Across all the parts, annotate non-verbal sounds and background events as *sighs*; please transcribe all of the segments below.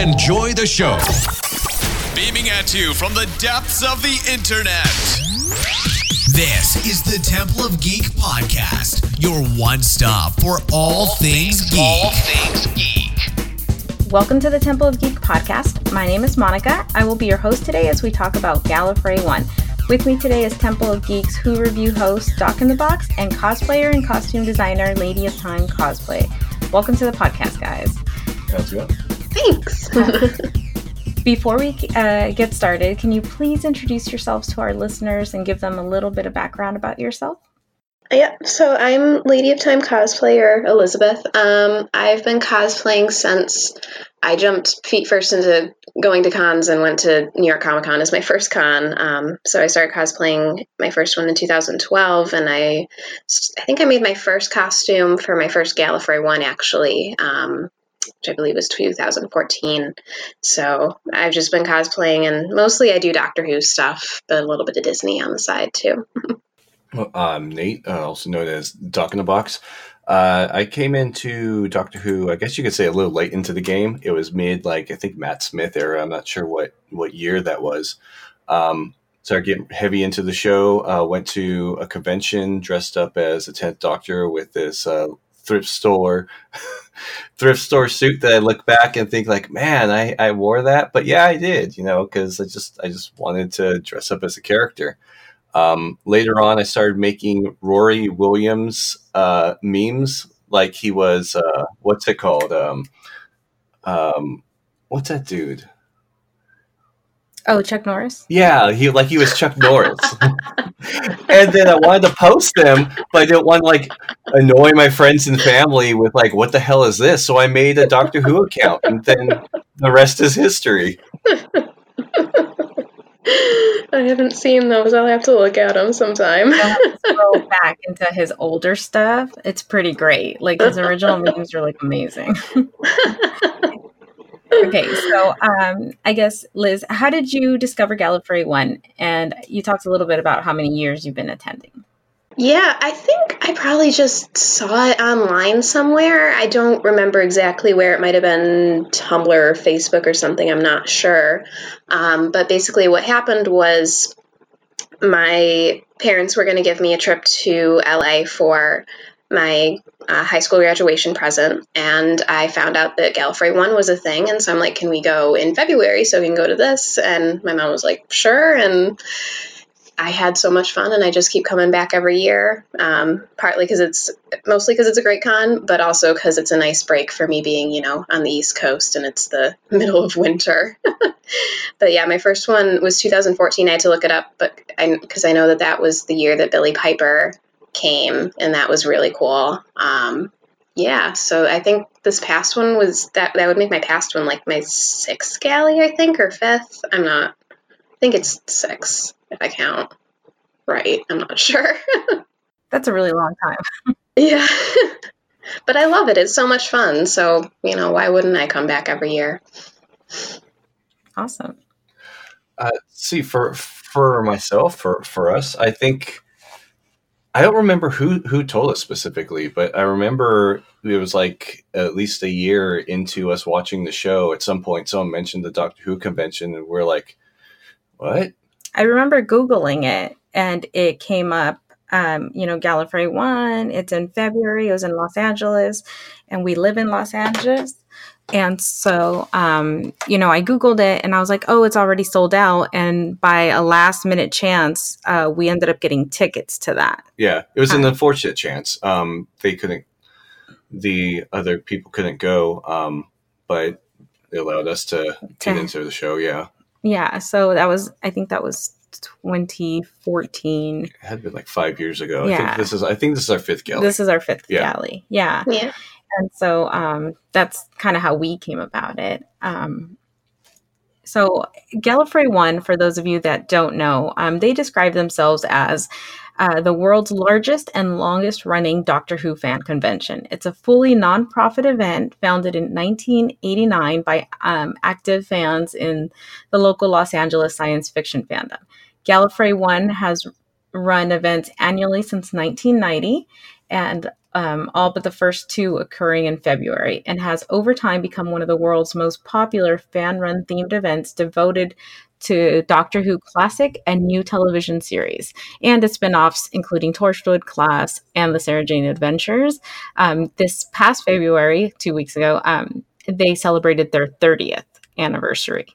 Enjoy the show. Beaming at you from the depths of the internet. This is the Temple of Geek podcast, your one stop for all, things, geek. All things geek. Welcome to the Temple of Geek podcast. My name is Monica. I will be your host today as we talk about Gallifrey 1. With me today is Temple of Geeks Who Review host Doc in the Box and cosplayer and costume designer Lady of Time Cosplay. Welcome to the podcast, guys. How's it going? Thanks. *laughs* Before we uh, get started, can you please introduce yourselves to our listeners and give them a little bit of background about yourself? yeah, so I'm Lady of Time cosplayer Elizabeth. Um, I've been cosplaying since I jumped feet first into going to cons and went to New York Comic Con as my first con. Um, so I started cosplaying my first one in 2012, and I, I think I made my first costume for my first Gallifrey one actually. Um, which I believe was 2014. So I've just been cosplaying, and mostly I do Doctor Who stuff, but a little bit of Disney on the side too. *laughs* Well, I'm Nate, uh, also known as Doc in the Box. Uh, I came into Doctor Who, I guess you could say a little late into the game. It was mid, like, I think Matt Smith era. I'm not sure what, what year that was. Um, started getting heavy into the show. Uh, went to a convention dressed up as a 10th Doctor with this uh, thrift store. *laughs* thrift store suit that I look back and think like, man, I, I wore that, but yeah, I did, you know, because I just I just wanted to dress up as a character. Um, later on, I started making Rory Williams uh, memes, like he was uh, what's it called? Um, um, what's that dude? Oh, Chuck Norris? Yeah, he like he was Chuck Norris. *laughs* and then I wanted to post them, but I didn't want to like annoy my friends and family with like, what the hell is this? So I made a Doctor Who account, and then the rest is history. *laughs* I haven't seen those. I'll have to look at them sometime. Go *laughs* back into his older stuff. It's pretty great. Like his original memes are like amazing. Okay, so um, I guess Liz, how did you discover Gallifrey One? And you talked a little bit about how many years you've been attending. Yeah, I think I probably just saw it online somewhere. I don't remember exactly where it might have been Tumblr or Facebook or something. I'm not sure. Um, but basically, what happened was my parents were going to give me a trip to LA for my uh, high school graduation present, and I found out that Gallifrey One was a thing, and so I'm like, "Can we go in February so we can go to this?" And my mom was like, "Sure," and I had so much fun, and I just keep coming back every year. Um, partly because it's mostly because it's a great con, but also because it's a nice break for me being, you know, on the East Coast and it's the *laughs* middle of winter. *laughs* but yeah, my first one was 2014. I had to look it up, but because I, I, know that that was the year that Billie Piper came, and that was really cool. Um, yeah, so I think this past one was that that would make my past one like my sixth galley, I think, or fifth. I'm not. I think it's six if I count right. I'm not *laughs* sure. That's a really long time. yeah. *laughs* but I love it. It's so much fun. So, you know, why wouldn't I come back every year? Awesome. Uh, see, for for myself, for for us, I think I don't remember who who told us specifically, but I remember it was like at least a year into us watching the show. At some point, someone mentioned the Doctor Who convention, and we're like, "What?" I remember Googling it and it came up, um, you know, Gallifrey One. It's in February. It was in Los Angeles, and we live in Los Angeles. And so, um, you know, I Googled it and I was like, oh, it's already sold out. And by a last minute chance, uh, we ended up getting tickets to that. Yeah, it was an unfortunate chance. Um, they couldn't, the other people couldn't go, um, but it allowed us to get into the show. Yeah. Yeah. So that was, I think that was 2014. It had been like five years ago. Yeah. I think this is, I think this is our fifth galley. This is our fifth Yeah. galley. Yeah. Yeah. And so um, that's kind of how we came about it. Um, so Gallifrey One, for those of you that don't know, um, they describe themselves as uh, the world's largest and longest running Doctor Who fan convention. It's a fully nonprofit event founded in 1989 by um, active fans in the local Los Angeles science fiction fandom. Gallifrey One has run events annually since 1990, and um, all but the first two occurring in February, and has over time become one of the world's most popular fan run themed events devoted to Doctor Who classic and new television series and its spin offs, including Torchwood, Class, and the Sarah Jane Adventures. Um, this past February, two weeks ago, um, they celebrated their 30th anniversary.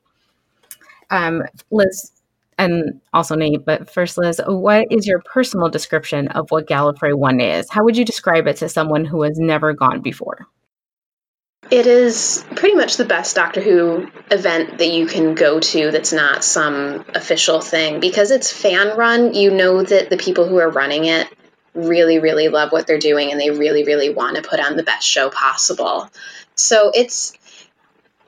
Um, Liz, and also Nate, but first, Liz, what is your personal description of what Gallifrey One is? How would you describe it to someone who has never gone before? It is pretty much the best Doctor Who event that you can go to that's not some official thing. Because it's fan run, you know that the people who are running it really, really love what they're doing and they really, really want to put on the best show possible. So it's,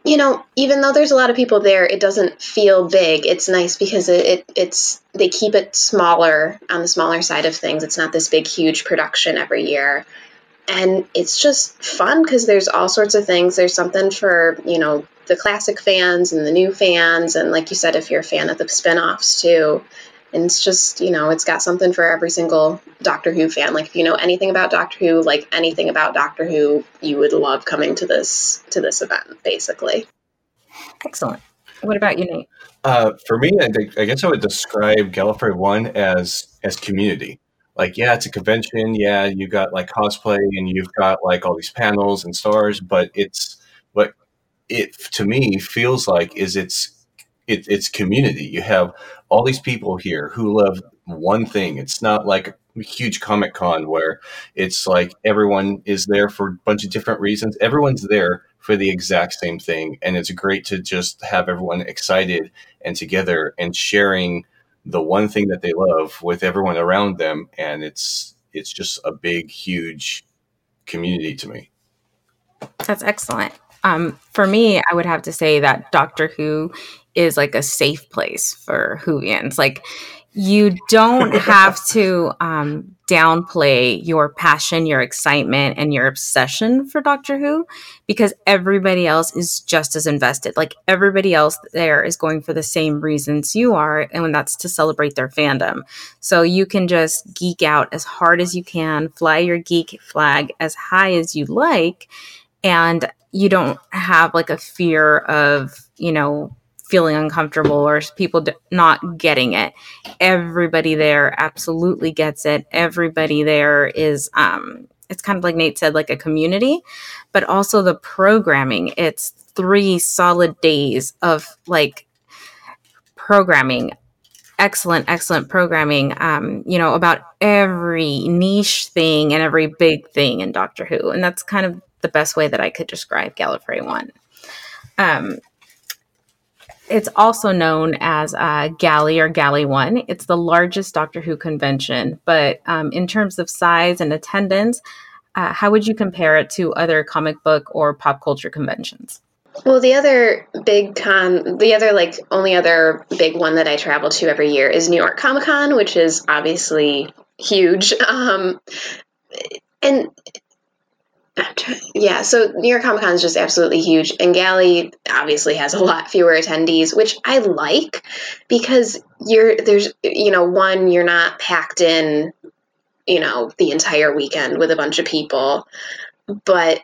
you know, even though there's a lot of people there, it doesn't feel big. It's nice because it, it it's they keep it smaller on the smaller side of things. It's not this big, huge production every year and it's just fun because there's all sorts of things. There's something for, you know, the classic fans and the new fans. And like you said, if you're a fan of the spin offs too. And it's just, you know, it's got something for every single Doctor Who fan. Like if you know anything about Doctor Who, like anything about Doctor Who, you would love coming to this to this event, basically. Excellent. What about you, Nate? Uh, for me, I, think, I guess I would describe Gallifrey One as as community like yeah it's a convention yeah you've got like cosplay and you've got like all these panels and stars but it's what it to me feels like is it's it, it's community. You have all these people here who love one thing. It's not like a huge comic con where it's like everyone is there for a bunch of different reasons. Everyone's there for the exact same thing and it's great to just have everyone excited and together and sharing the one thing that they love with everyone around them and it's it's just a big huge community to me. That's excellent. Um, for me i would have to say that doctor who is like a safe place for whovians like you don't *laughs* have to um, downplay your passion, your excitement, and your obsession for Doctor Who because everybody else is just as invested. Like everybody else there is going for the same reasons you are, and that's to celebrate their fandom. So you can just geek out as hard as you can, fly your geek flag as high as you like, and you don't have like a fear of, you know, feeling uncomfortable or people not getting it. Everybody there absolutely gets it. Everybody there is, um, it's kind of like Nate said, like a community, but also the programming. It's three solid days of like programming excellent, excellent programming, um, you know, about every niche thing and every big thing in Doctor Who. And that's kind of the best way that I could describe Gallifrey One. Um, it's also known as uh, Galley or Galley One. It's the largest Doctor Who convention, but um, in terms of size and attendance, uh, how would you compare it to other comic book or pop culture conventions? Well, the other big con, the other like only other big one that I travel to every year is New York Comic Con, which is obviously huge. *laughs* Um, and yeah, so New York Comic Con is just absolutely huge, and Galley obviously has a lot fewer attendees, which I like because you're there's you know one you're not packed in, you know, the entire weekend with a bunch of people, but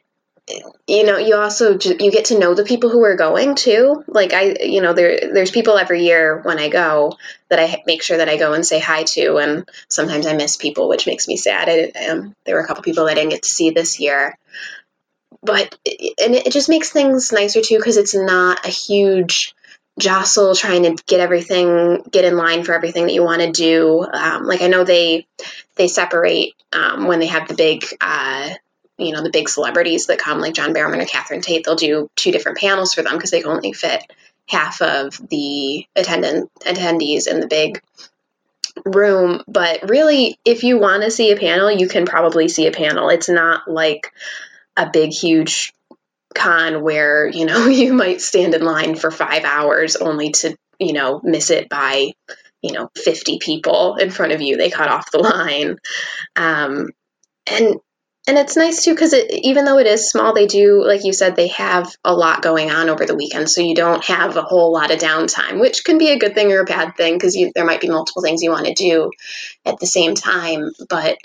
you know you also you get to know the people who are going too. Like i you know there there's people every year when i go that i make sure that i go and say hi to and sometimes i miss people which makes me sad. I, um, there were a couple people i didn't get to see this year. But and it just makes things nicer too because it's not a huge jostle trying to get everything get in line for everything that you want to do. Um, like i know they they separate um, when they have the big uh, you know the big celebrities that come like john barrowman or catherine tate they'll do two different panels for them because they can only fit half of the attendant attendees in the big room. But really if you want to see a panel you can probably see a panel. It's not like a big huge con where you know *laughs* you might stand in line for five hours only to you know miss it by you know 50 people in front of you. They cut off the line. Um, and and it's nice too because even though it is small they do like you said they have a lot going on over the weekend so you don't have a whole lot of downtime which can be a good thing or a bad thing because there might be multiple things you want to do at the same time but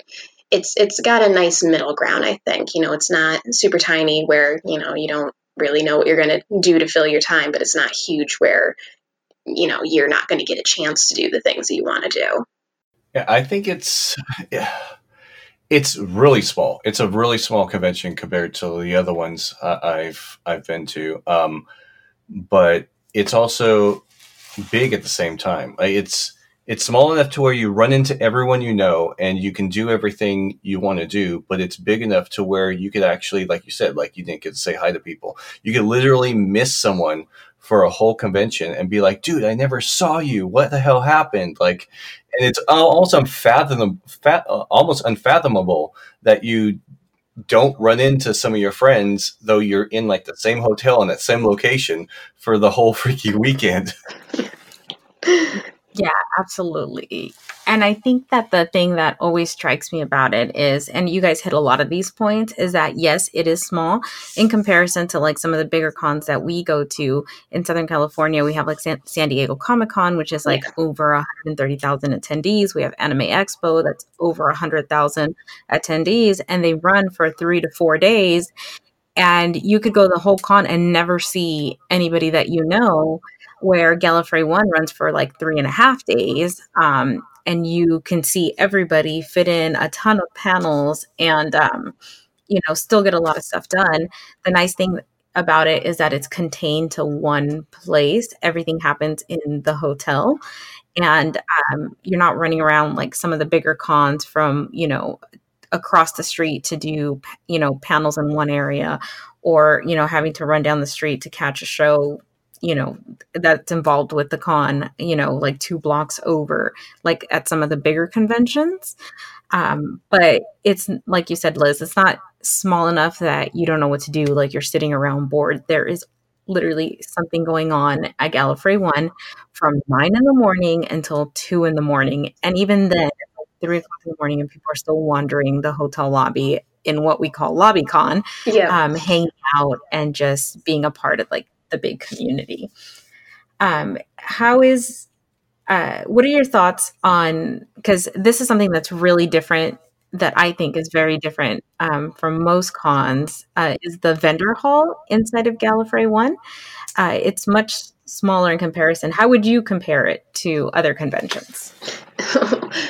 it's it's got a nice middle ground. I think you know it's not super tiny where you know you don't really know what you're going to do to fill your time, but it's not huge where you know you're not going to get a chance to do the things that you want to do. Yeah, I think it's *sighs* yeah, it's really small. It's a really small convention compared to the other ones uh, I've I've been to. Um, but it's also big at the same time. It's it's small enough to where you run into everyone you know and you can do everything you want to do, but it's big enough to where you could actually, like you said, like you didn't get to say hi to people. You could literally miss someone for a whole convention and be like, dude, I never saw you. What the hell happened? Like, and it's almost unfathomable, almost unfathomable that you don't run into some of your friends, though you're in like the same hotel and that same location for the whole freaky weekend. *laughs* Yeah, absolutely. And I think that the thing that always strikes me about it is, and you guys hit a lot of these points, is that yes, it is small in comparison to like some of the bigger cons that we go to in Southern California. We have like San, San Diego Comic Con, which is like yeah. over 130,000 attendees. We have Anime Expo, that's over 100,000 attendees, and they run for three to four days. And you could go the whole con and never see anybody that you know where Gallifrey One runs for like three and a half days. Um, and you can see everybody fit in a ton of panels and, um, you know, still get a lot of stuff done. The nice thing about it is that it's contained to one place. Everything happens in the hotel. And um, you're not running around like some of the bigger cons from, you know, across the street to do, you know, panels in one area or, you know, having to run down the street to catch a show you know that's involved with the con you know like two blocks over like at some of the bigger conventions. Um, but it's like you said liz it's not small enough that you don't know what to do like you're sitting around bored. There is literally something going on at gallifrey one from nine in the morning until two in the morning. And even then three o'clock in the morning and people are still wandering the hotel lobby in what we call lobby con yeah. um, hanging out and just being a part of like the big community. Um, how is uh, what are your thoughts on because this is something that's really different that I think is very different um, from most cons uh, is the vendor hall inside of Gallifrey One. Uh, it's much smaller in comparison. How would you compare it to other conventions? *laughs*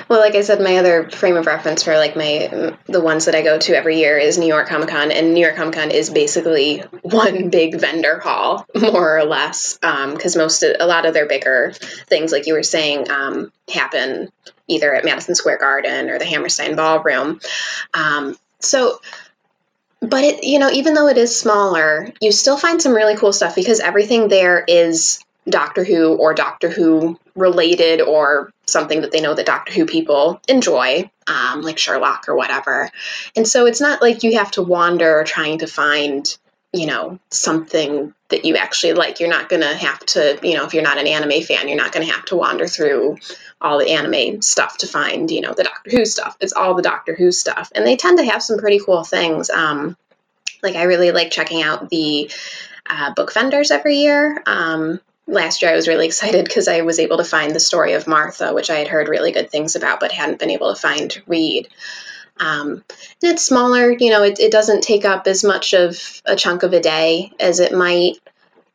well, like I said, my other frame of reference for like my the ones that I go to every year is New York Comic Con, and New York Comic Con is basically *laughs* one big vendor hall, more or less, because um, most of, a lot of their bigger things, like you were saying, um, happen either at Madison Square Garden or the Hammerstein Ballroom. Um, so but it you know even though it is smaller you still find some really cool stuff because everything there is doctor who or doctor who related or something that they know that doctor who people enjoy um, like sherlock or whatever. And so it's not like you have to wander trying to find you know something that you actually like. You're not going to have to you know if you're not an anime fan you're not going to have to wander through all the anime stuff to find you know the doctor who stuff. It's all the doctor who stuff. And they tend to have some pretty cool things. Um, like i really like checking out the uh, book vendors every year. Um, last year i was really *laughs* excited because i was able to find the story of martha which i had heard really good things about but hadn't been able to find read. Um, it's smaller, you know, it, it doesn't take up as much of a chunk of a day as it might.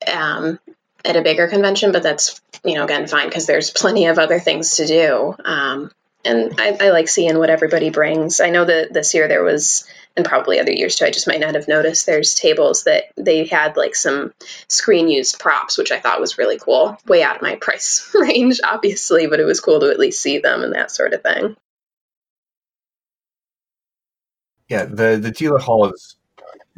Um, at a bigger convention, but that's, you know, again, fine because there's plenty of other things to do. Um, and I, I, like seeing what everybody brings. I know that this year there was, and probably other years too, I just might not have noticed, there's tables that they had like some screen used props, which I thought was really cool. Way out of my *laughs* price range, obviously, but it was cool to at least see them and that sort of thing. Yeah, the the dealer hall is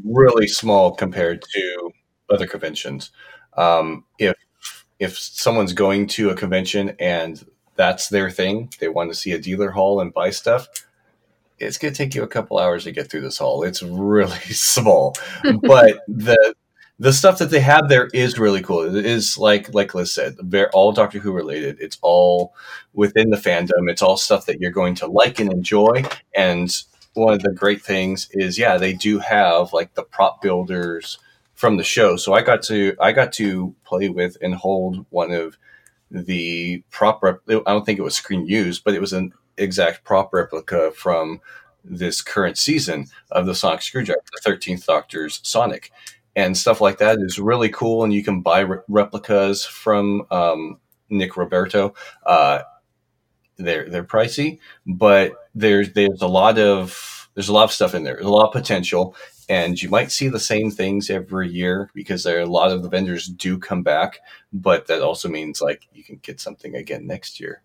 really small compared to other conventions. Um, if if someone's going to a convention and that's their thing, they want to see a dealer hall and buy stuff. It's going to take you a couple hours to get through this hall. It's really *laughs* small, but the the stuff that they have there is really cool. It is like like Liz said, they're all Doctor Who related. It's all within the fandom. It's all stuff that you're going to like and enjoy. And one of the great things is yeah they do have like the prop builders from the show so i got to i got to play with and hold one of the prop rep- i don't think it was screen used but it was an exact prop replica from this current season of the Sonic Screwdriver, the 13th Doctor's Sonic. And stuff like that is really cool. And you can buy re- replicas from um, Nick Robatto. Uh, they're they're pricey, but there's there's a lot of there's a lot of stuff in there. There's a lot of potential, and you might see the same things every year because there are a lot of the vendors do come back. But that also means like you can get something again next year.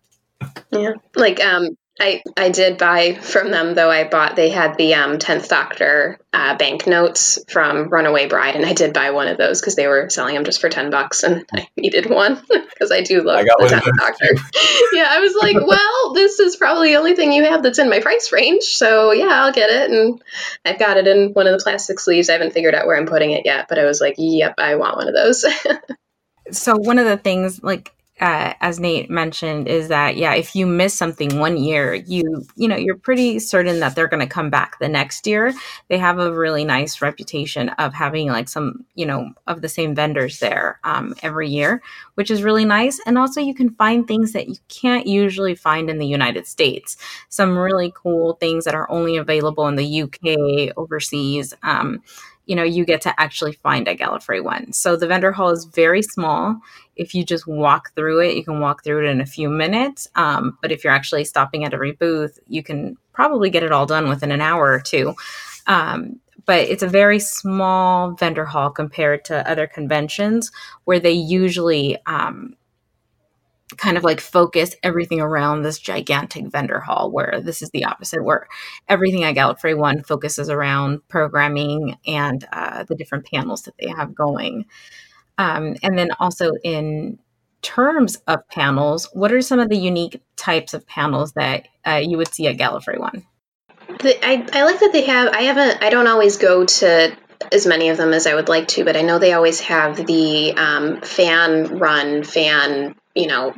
Yeah, like um, I I did buy from them though. I bought they had the um, Tenth Doctor uh, banknotes from Runaway Bride, and I did buy one of those because they were selling them just for ten bucks, and I needed one *laughs* because I do love I the Tenth Doctor. *laughs* yeah, I was like, well, this is probably the only thing you have that's in my price range, so yeah, I'll get it, and I've got it in one of the plastic sleeves. I haven't figured out where I'm putting it yet, but I was like, yep, I want one of those. *laughs* so one of the things like uh, as Nate mentioned, is that yeah, if you miss something one year, you you know you're pretty certain that they're going to come back the next year. They have a really nice reputation of having like some you know of the same vendors there um, every year, which is really nice. And also, you can find things that you can't usually find in the United States. Some really cool things that are only available in the UK, overseas. Um, you know, you get to actually find a Gallifrey one. So the vendor hall is very small. If you just walk through it, you can walk through it in a few minutes. Um, but if you're actually stopping at every booth, you can probably get it all done within an hour or two. Um, but it's a very small vendor hall compared to other conventions where they usually um, kind of like focus everything around this gigantic vendor hall where this is the opposite where everything at Gallifrey One focuses around programming and uh, the different panels that they have going. Um, and then also in terms of panels, what are some of the unique types of panels that uh, you would see at Gallifrey One? The, I, I like that they have. I haven't. I don't always go to as many of them as I would like to, but I know they always have the um, fan run, fan, you know,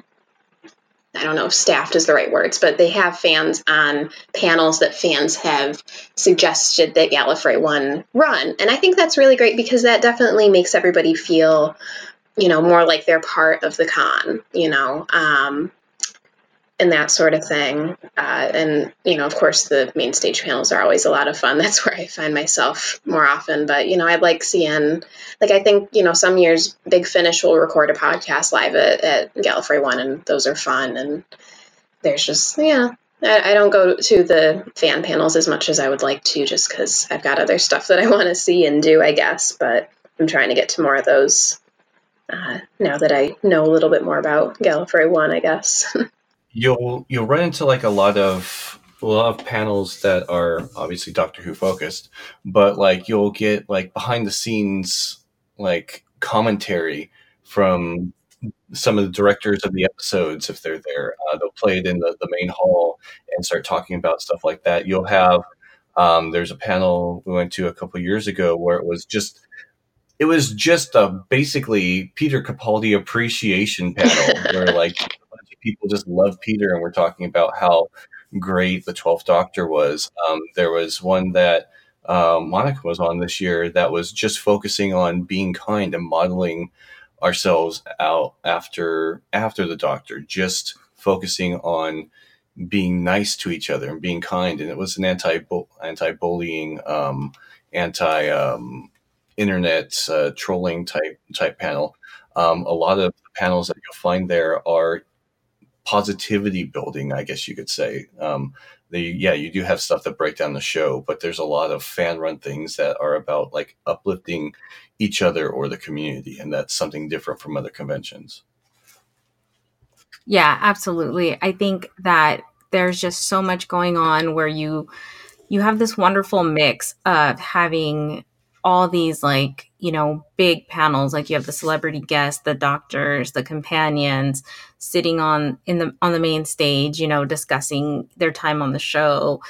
I don't know if staffed is the right words, but they have fans on panels that fans have suggested that Gallifrey One run. And I think that's really great because that definitely makes everybody feel, you know, more like they're part of the con, you know. Um, and that sort of thing. Uh, and, you know, of course, the main stage panels are always a lot of fun. *laughs* That's where I find myself more often. But, you know, I'd like seeing, like, I think, you know, some years Big Finish will record a podcast live at, at Gallifrey One, and those are fun. And there's just, yeah. I, I don't go to the fan panels as much as I would like to just because I've got other stuff that I *laughs* want to see and do, I guess. But I'm trying to get to more of those uh, now that I know a little bit more about Gallifrey One, I guess. *laughs* you'll you'll run into like a lot of a lot of panels that are obviously Doctor Who focused, but like you'll get like behind the scenes like commentary from some of the directors of the episodes if they're there. Uh, they'll play it in the, the main hall and start talking about stuff like that. You'll have um, there's a panel we went to a couple years ago where it was just it was just a basically Peter Capaldi appreciation panel where like people just love Peter, and we're talking about how great the Twelfth Doctor was. Um, there was one that um, Monica was on this year that was just focusing on being kind and modeling ourselves out after after the Doctor, just focusing on being nice to each other and being kind. And it was an anti anti bullying, um, anti um, internet uh, trolling type type panel. Um, a lot of the panels that you'll find there are positivity building, I guess you could say. Um, they, yeah, you do have stuff that break down the show, but there's a lot of fan run things that are about like uplifting each other or the community, and that's something different from other conventions. Yeah, absolutely. I think that there's just so much going on where you you have this wonderful mix of having all these like you know big panels like you have the celebrity guests the doctors the companions sitting on in the on the main stage you know discussing their time on the show.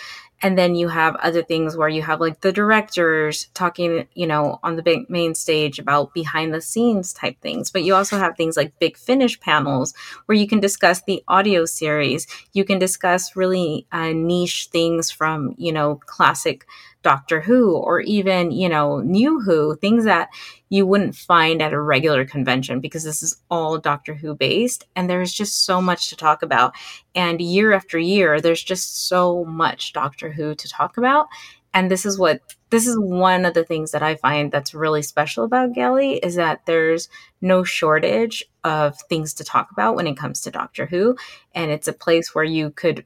And then you have other things where you have like the directors talking you know on the big main stage about behind the scenes type things. But you also have things like big finish panels where you can discuss the audio series. You can discuss really uh, niche things from you know classic Doctor Who or even, you know, New Who, things that you wouldn't find at a regular convention because this is all Doctor Who based. And there's just so much to talk about. And year after year, there's just so much Doctor Who to talk about. And this is what this is one of the things that I find that's really special about Galley is that there's no shortage of things to talk about when it comes to Doctor Who. And it's a place where you could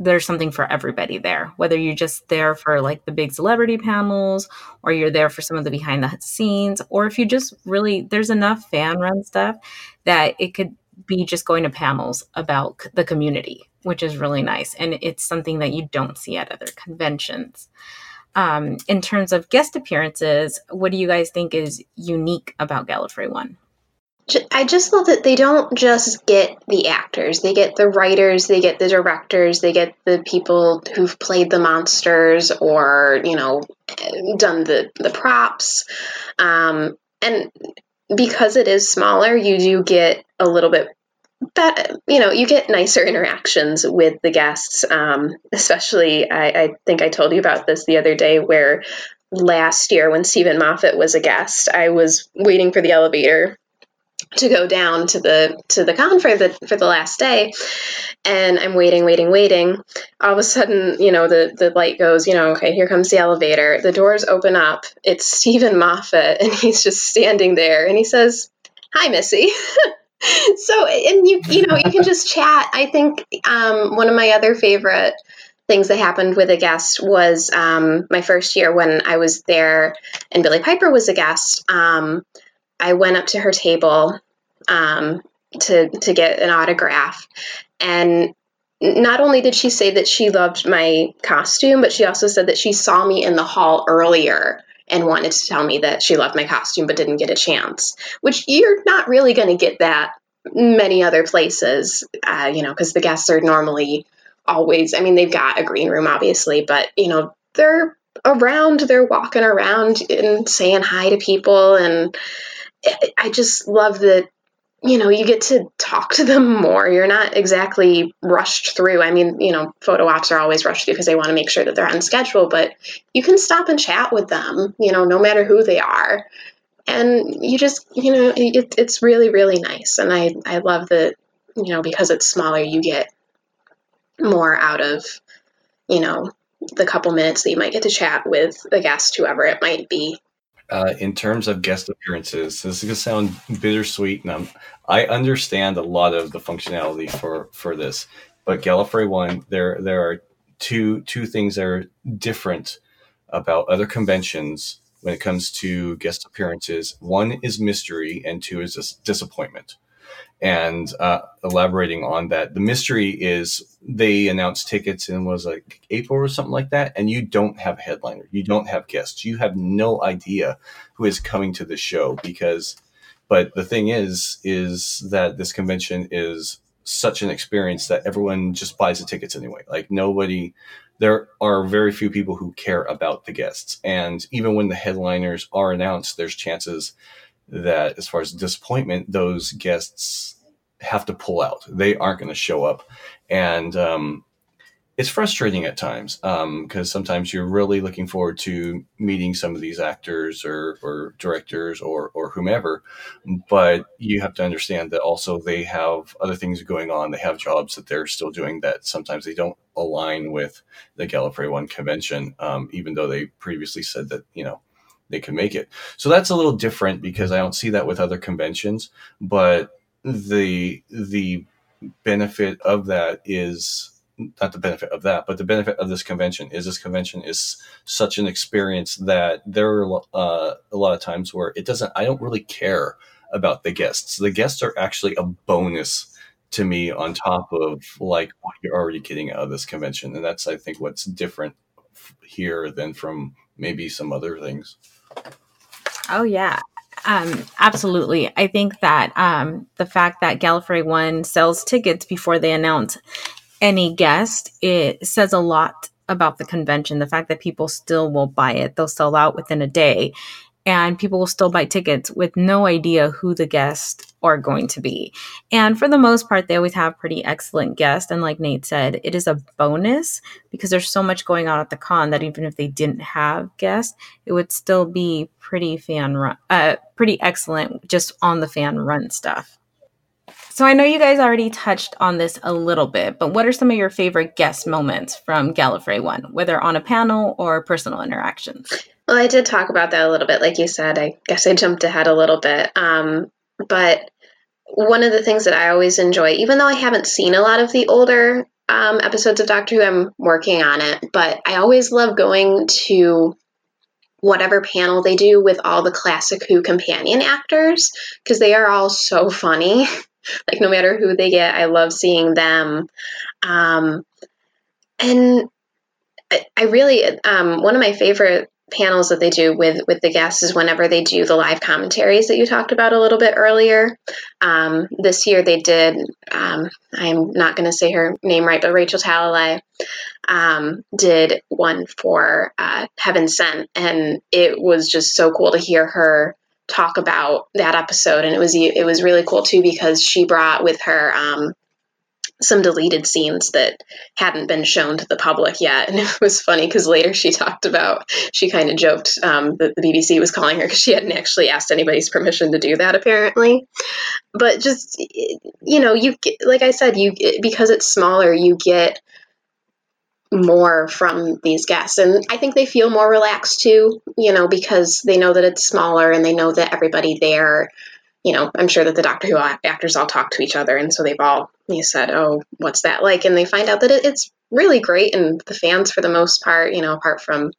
there's something for everybody there whether you're just there for like the big celebrity panels or you're there for some of the behind the scenes or if you just really there's enough fan run stuff that it could be just going to panels about the community which is really nice and it's something that you don't see at other conventions. Um, in terms of guest appearances what do you guys think is unique about gallifrey one I just love that they don't just get the actors. They get the writers, they get the directors, they get the people who've played the monsters or, you know, done the, the props. Um, and because it is smaller, you do get a little bit that you know you get nicer interactions with the guests um, especially I, I think i told you about this the other day where last year when steven Moffat was a guest, I was waiting for the elevator to go down to the to the con for the for the last day. And i'm waiting waiting waiting. All of a sudden you know the the light goes you know okay here comes the elevator. The doors open up. It's *laughs* steven moffat and he's just standing there and he says hi missy. *laughs* So and you you know you can just *laughs* chat. I think um, one of my other favorite things that happened with a guest was um, my first year when i was there and billie piper was a guest. Um, I went up to her table um, to to get an autograph, and not only did she say that she loved my costume, but she also said that she saw me in the hall earlier and wanted to tell me that she loved my costume but didn't get a chance. Which you're not really going to get that many other places, uh, you know, because the guests are normally always. I mean, they've got a green room, obviously, but you know, they're around, they're walking around and saying hi to people and I just love that you know you get to talk to them more. You're not exactly rushed through. I mean you know photo ops are always rushed through because they want to make sure that they're on schedule but you can stop and chat with them you know no matter who they are. And you just you know it, it's really really nice. And i i love that you know because it's smaller you get more out of you know the couple minutes that you might get to chat with the guest whoever it might be uh, in terms of guest appearances, this is gonna sound bittersweet, and I'm, I understand a lot of the functionality for for this, but Gallifrey One, there there are two two things that are different about other conventions when it comes to guest appearances. One is mystery, and two is dis- disappointment and uh, elaborating on that. The mystery is they announced tickets in was like april or something like that and you don't have a headliner. You don't have guests. You have no idea who is coming to the show because but the thing is is that this convention is such an experience that everyone just buys the tickets anyway. Like nobody there are very few people who care about the guests. And even when the headliners are announced there's chances that as far as disappointment, those guests have to pull out. They aren't going to show up. And um, it's frustrating at times because um, sometimes you're really looking forward to meeting some of these actors or, or directors or, or whomever. But you have to understand that also they have other things going on. They have jobs that they're still doing that sometimes they don't align with the Gallifrey One convention, um, even though they previously said that, you know, they can make it. So that's a little different because I don't see that with other conventions, but the the benefit of that is not the benefit of that, but the benefit of this convention is this convention is such an experience that there are uh, a lot of times where it doesn't. I don't really care about the guests. The guests are actually a bonus to me on top of like what you're already getting out of this convention, and that's I think what's different here than from maybe some other things. Oh yeah. Um, absolutely. I think that um, the fact that Gallifrey One sells tickets before they announce any guest, it says a lot about the convention. The fact that people still will buy it, they'll sell out within a day. And people will still buy tickets with no idea who the guests are going to be. And for the most part, they always have pretty excellent guests. And like Nate said, it is a bonus because there's so much going on at the con that even if they didn't have guests, it would still be pretty fan run, uh, pretty excellent just on the fan run stuff. So I know you guys already touched on this a little bit, but what are some of your favorite guest moments from Gallifrey One, whether on a panel or personal interactions? Well, I did talk about that a little bit, like you said. I guess I jumped ahead a little bit. Um, but one of the things that I always enjoy, even though I haven't seen a lot of the older um, episodes of Doctor Who, I'm working on it, but I always love going to whatever panel they do with all the classic Who companion actors because they are all so funny. *laughs* like no matter who they get, I love seeing them. Um, and I, I really, um, one of my favorite panels that they do with with the guests is whenever they do the live commentaries that you talked about a little bit earlier. Um, this year they did. Um, I'm not going to say her name right, but Rachel Talalay um, did one for uh, Heaven Sent, and it was just so cool to hear her talk about that episode. And it was it was really cool too because she brought with her um, some deleted scenes that hadn't been shown to the public yet. *laughs* And it was funny because later she talked about, she kind of joked um, that the BBC was calling her because she hadn't actually asked anybody's permission to do that, apparently. But just, you know, you get, like I said, you because it's smaller, you get more from these guests. And I think they feel more relaxed too, you know, because they know that it's smaller and they know that everybody there you know, I'm sure that the Doctor Who actors all talk to each other, and so they've all you said, "Oh, what's that like?" And they find out that it, it's really great, and the fans, for the most part, you know, apart from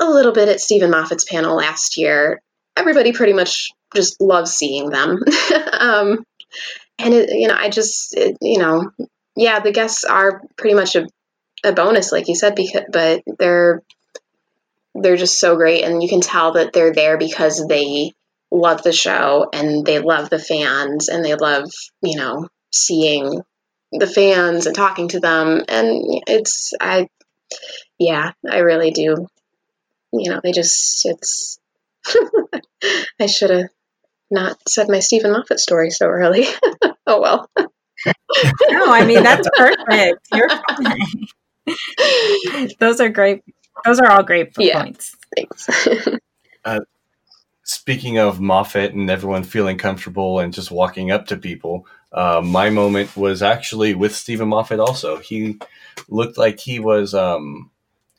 a little bit at Steven Moffat's panel last year, everybody pretty much just loves seeing them. *laughs* um, and it, you know, I just, it, you know, yeah, the guests are pretty much a, a bonus, like you said, because but they're they're just so great, and you can tell that they're there because they love the show and they love the fans and they love, you know, seeing the fans and talking to them. And it's, I, yeah, I really do. You know, they just, it's, *laughs* I should have not said my Steven Moffat story so early. *laughs* oh well. no, I mean, that's perfect. You're fine. *laughs* *laughs* Those are great. Those are all great yeah, points. Thanks. *laughs* uh, speaking of Moffat and everyone feeling comfortable and just walking up to people, uh, my moment was actually with Steven Moffat. Also, he looked like he was, um,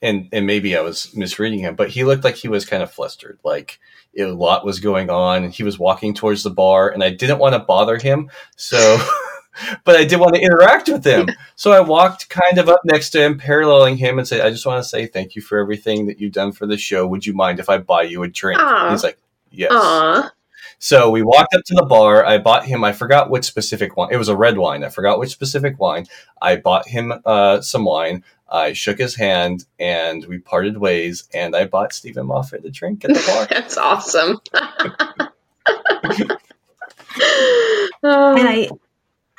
and and maybe I was misreading him, but he looked like he was kind of flustered, like a lot was going on, and he was walking towards the bar, and I didn't want to bother him, so. *laughs* but I did want to interact with him. So I walked kind of up next to him, paralleling him, and said, I just want to say thank you for everything that you've done for the show. Would you mind if I buy you a drink? He's like, Yes. Aww. So we walked up to the bar. I bought him. I forgot which specific wine. It was a red wine. I forgot which specific wine. I bought him uh, some wine. I shook his hand, and we parted ways. And I bought Steven Moffat a drink at the *laughs* bar. That's awesome. *laughs* and I,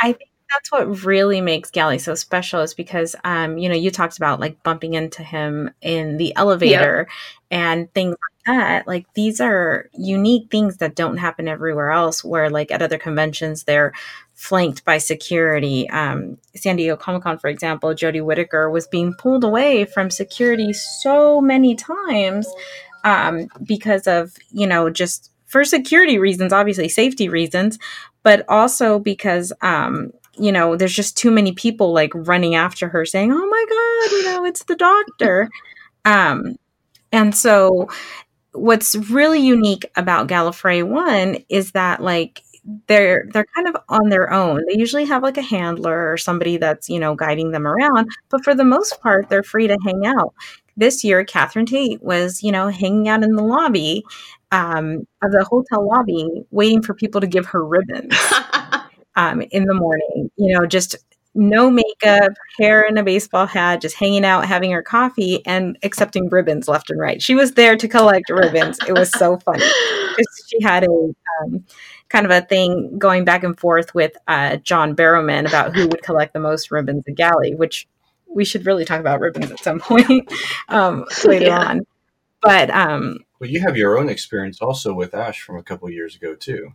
I think that's what really makes Gally so special is because, um, you know, you talked about like bumping into him in the elevator yep. and things like that like these are unique things that don't happen everywhere else where like at other conventions they're flanked by security um, san diego comic-con for example jodie whittaker was being pulled away from security so many times um, because of you know just for security reasons obviously safety reasons but also because um, you know there's just too many people like running after her saying oh my god you know it's the doctor *laughs* um and so what's really unique about Gallifrey One is that like they're they're kind of on their own. They usually have like a handler or somebody that's you know guiding them around, but for the most part, they're free to hang out. This year, Catherine Tate was you know hanging out in the lobby um, of the hotel lobby, waiting for people to give her ribbons. *laughs* um, in the morning, you know, just no makeup, hair in a baseball hat, just hanging out, having her coffee, and accepting ribbons left and right. She was there to collect ribbons. It was so funny. *laughs* She had a um, kind of a thing going back and forth with uh, John Barrowman about who would collect the most ribbons at Galley, which we should really talk about ribbons at some point *laughs* um, later yeah. on. But um, But you have your own experience also with Ash from a couple years ago too.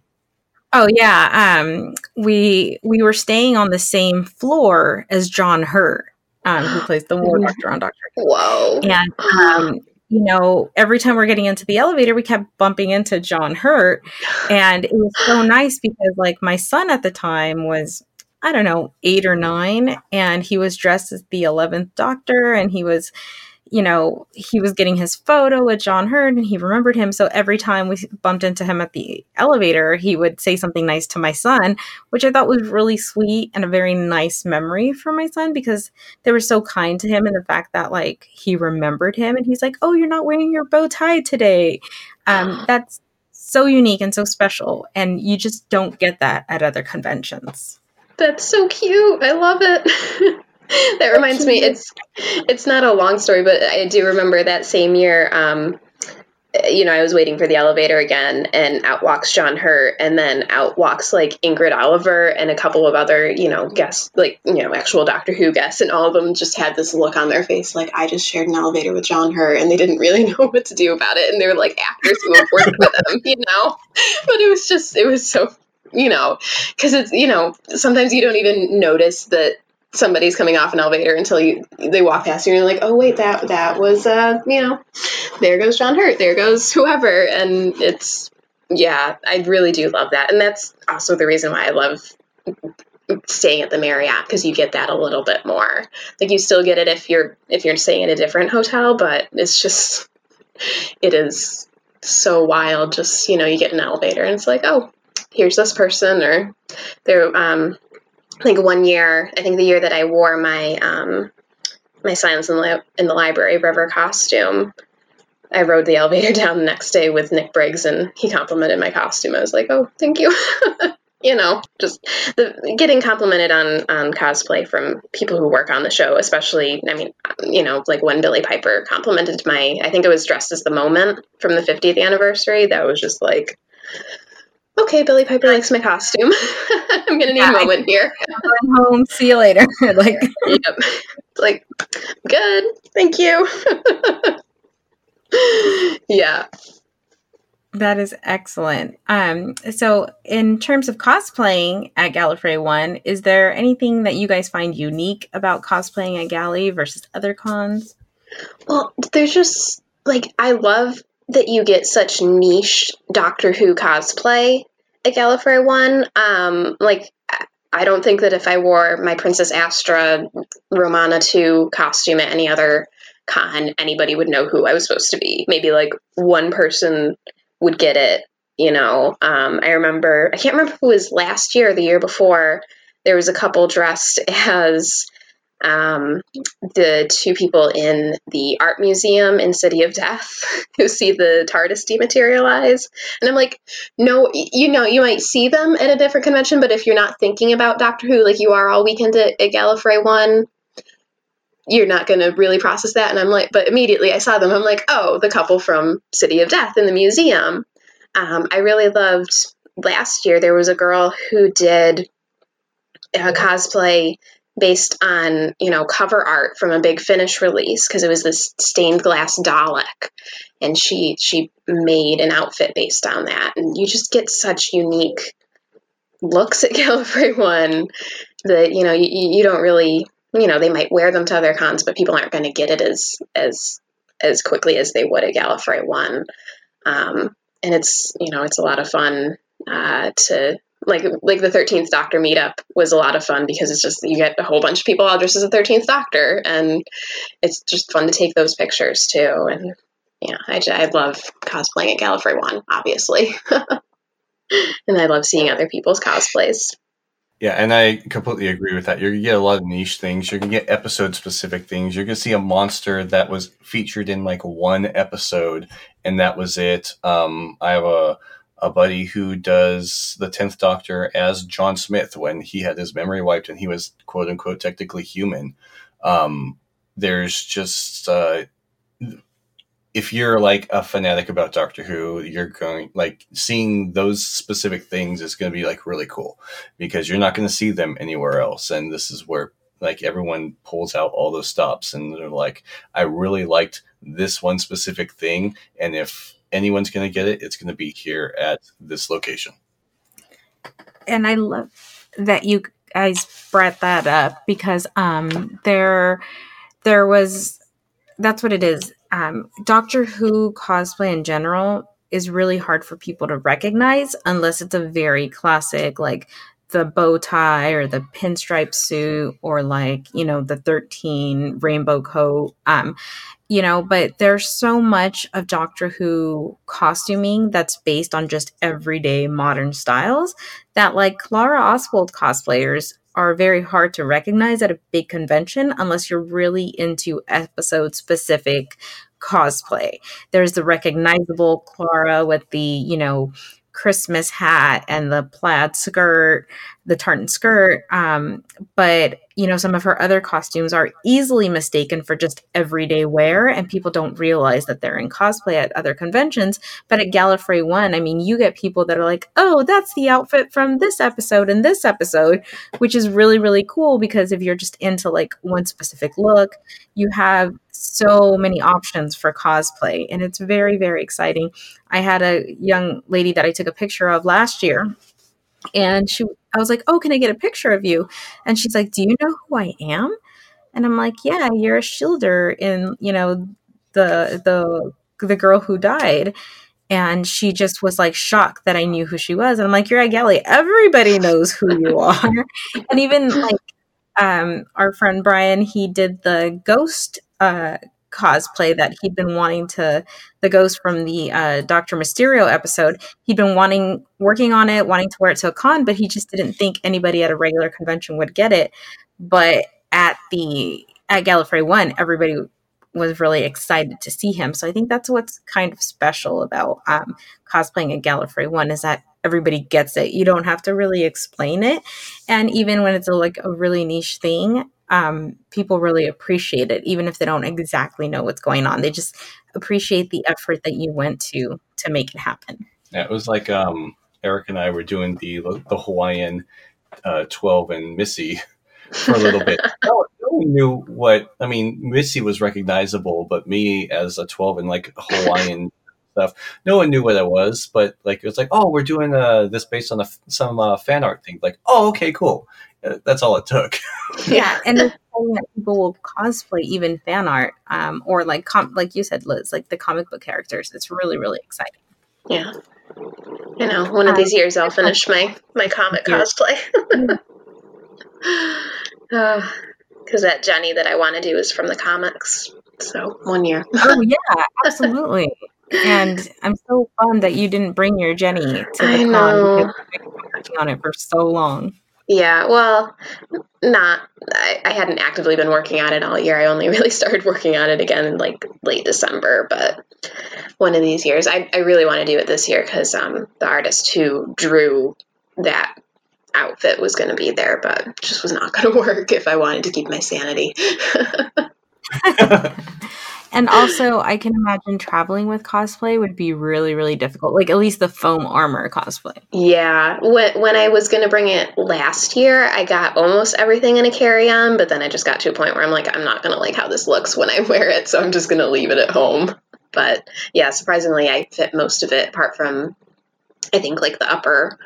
Oh yeah, um, we we were staying on the same floor as John Hurt, um, who plays the War Doctor on Doctor Who! And um, you know, every time we're getting into the elevator, we kept bumping into John Hurt, and it was so nice because like my son at the time was I don't know eight or nine, and he was dressed as the eleventh Doctor, and he was you know, he was getting his photo with John Hurt and he remembered him. So every time we bumped into him at the elevator, he would say something nice to my son, which I thought was really sweet and a very nice memory for my son because they were so kind to him and the fact that like he remembered him and he's like, Oh, you're not wearing your bow tie today. Um, that's so unique and so special. And you just don't get that at other conventions. That's so cute. I love it. *laughs* *laughs* that reminds me it's it's not a long story but i do remember that same year um, you know i was waiting for the elevator again and out walks john hurt and then out walks like ingrid oliver and a couple of other you know guests like you know actual doctor who guests and all of them just had this look on their face like i just shared an elevator with john hurt and they didn't really *laughs* know what to do about it and they were like actors who have worked with them *laughs* you know? But it was just it was so you know because it's you know sometimes you don't even notice that somebody's coming off an elevator until you they walk past you and you're like, oh wait, that that was uh you know, there goes John Hurt, there goes whoever, and it's yeah, I really do love that, and that's also the reason why I love staying at the Marriott because you get that a little bit more. Like you still get it if you're if you're staying at a different hotel, but it's just it is so wild. Just you know, you get an elevator and it's like, oh, here's this person, or there um I think one year, I think the year that I wore my um, my Silence in the, in the Library River costume, I rode the elevator *laughs* down the next day with Nick Briggs, and he complimented my costume. I was like, "Oh, thank you." *laughs* you know, just the getting complimented on on cosplay from people who work on the show, especially. I mean, you know, like when Billie Piper complimented my, I think it was dressed as the moment from the 50th anniversary. That was just like, okay, Billie Piper likes my costume. *laughs* I'm gonna need yeah, a moment here. *laughs* I'm home. See you later. *laughs* like, yep. Like, good. Thank you. yeah. That is excellent. Um, so in terms of cosplaying at Gallifrey One, is there anything that you guys find unique about cosplaying at Galley versus other cons? Well, there's just like I love that you get such niche Doctor Who cosplay at Gallifrey one. Um, like I don't think that if I wore my Princess Astra Romana 2 costume at any other con, anybody would know who I was supposed to be. Maybe like one person would get it, you know. Um, I remember, I can't remember it was last year or the year before, there was a couple dressed *laughs* as um, the two people in the art museum in City of Death *laughs* who see the TARDIS dematerialize. And I'm like, no, you know, you might see them at a different convention, but if you're not thinking about Doctor Who like you are all weekend at, at Gallifrey 1, you're not going to really process that. And I'm like, but immediately I saw them. I'm like, oh, the couple from City of Death in the museum. Um, I really loved last year, there was a girl who did a cosplay based on you know cover art from a big finish release because it was this stained glass Dalek, and she she made an outfit based on that, and you just get such unique looks at *laughs* Gallifrey One that you know you, you don't really you know they might wear them to other cons, but people aren't going to get it as as as quickly as they would at Gallifrey One, um, and it's you know it's a lot of fun uh, to like like the 13th doctor meetup was a lot of fun because it's just you get a whole bunch of people all dressed as the 13th doctor and it's just fun to take those pictures too and yeah i, I love cosplaying at gallifrey one obviously *laughs* and i love seeing other people's cosplays yeah, and I completely agree with that. You're gonna get a lot of niche things. You're gonna get episode specific things. You're gonna see a monster that was featured in like one episode, and that was it. Um, I have a a buddy who does the 10th Doctor as John Smith when he had his memory wiped and he was quote unquote technically human. Um, there's just, uh, if you're like a fanatic about Doctor Who, you're going like seeing those specific things is going to be like really cool because you're not going to see them anywhere else. And this is where like everyone pulls out all those stops and they're like, I really liked this one specific thing, and if anyone's going to get it, it's going to be here at this location. And I love that you guys brought that up because um there there was that's what it is. Um, Doctor Who cosplay in general is really hard for people to recognize unless it's a very classic like the bow tie or the pinstripe suit or like you know the 13 rainbow coat um you know but there's so much of doctor who costuming that's based on just everyday modern styles that like clara oswald cosplayers are very hard to recognize at a big convention unless you're really into episode specific cosplay. There's the recognizable clara with the you know Christmas hat and the plaid skirt, the tartan skirt. Um, but you know, some of her other costumes are easily mistaken for just everyday wear, and people don't realize that they're in cosplay at other conventions. But at Gallifrey One, I mean, you get people that are like, "Oh, that's the outfit from this episode and this episode," which is really really cool because if you're just into like one specific look, you have so many options for cosplay, and it's very very exciting. I had a young lady that I took a picture of last year and she I was like, "Oh, can I get a picture of you?" And she's like, "Do you know who I am?" And I'm like, "Yeah, you're a shielder in, you know, the the the girl who died." And she just was like shocked that I knew who she was. And I'm like, "You're at Galley. Everybody knows who you *laughs* are." and even like um, our friend Brian, he did the ghost uh, cosplay that he'd been wanting to the ghost from the uh, Doctor Mysterio episode. He'd been wanting working on it, wanting to wear it to a con, but he just didn't think anybody at a regular convention would get it. But at the at Gallifrey One, everybody was really excited to see him. So I think that's what's kind of special about um, cosplaying at Gallifrey One is that everybody gets it. You don't have to really explain it, and even when it's a, like a really niche thing, um, people really appreciate it, even if they don't exactly know what's going on. They just appreciate the effort that you went to to make it happen. Yeah, it was like um, Eric and I were doing the the Hawaiian uh, twelve and Missy *laughs* for a little bit. *laughs* no, no one knew what I mean. Missy was recognizable, but me as a twelve and like Hawaiian stuff, no one knew what it was. But like it was like, oh, we're doing uh, this based on a, some uh, fan art thing. Like, oh, okay, cool. Uh, that's all it took. *laughs* yeah, and the thing that people will cosplay even fan art, um, or like com- like you said, Liz, like the comic book characters. It's really really exciting. Yeah, you know, one of these years I'll finish my my comic cosplay. *laughs* Because *sighs* uh, that Jenny that I want to do is from the comics. So one year. oh *laughs* yeah, absolutely. And I'm so bummed that you didn't bring your Jenny to the I con know. because I've been working on it for so long. Yeah, well, not. I, I, hadn't actively been working on it all year. I only *laughs* really started working on it again in like late December. But one of these years, I, I really want to do it this year because um, the artist who drew that outfit was going to be there, but just was not going *laughs* to work if I wanted to keep my sanity. *laughs* And also, I can imagine traveling with cosplay would be really, really difficult. Like at least the foam armor cosplay. Yeah, when when I was gonna bring it last year, I got almost everything in a carry on, but then I just got to a point where I'm like, I'm not gonna like how this looks when I *laughs* wear it, so I'm just gonna leave it at home. But yeah, surprisingly, I fit most of it, apart from I think like the upper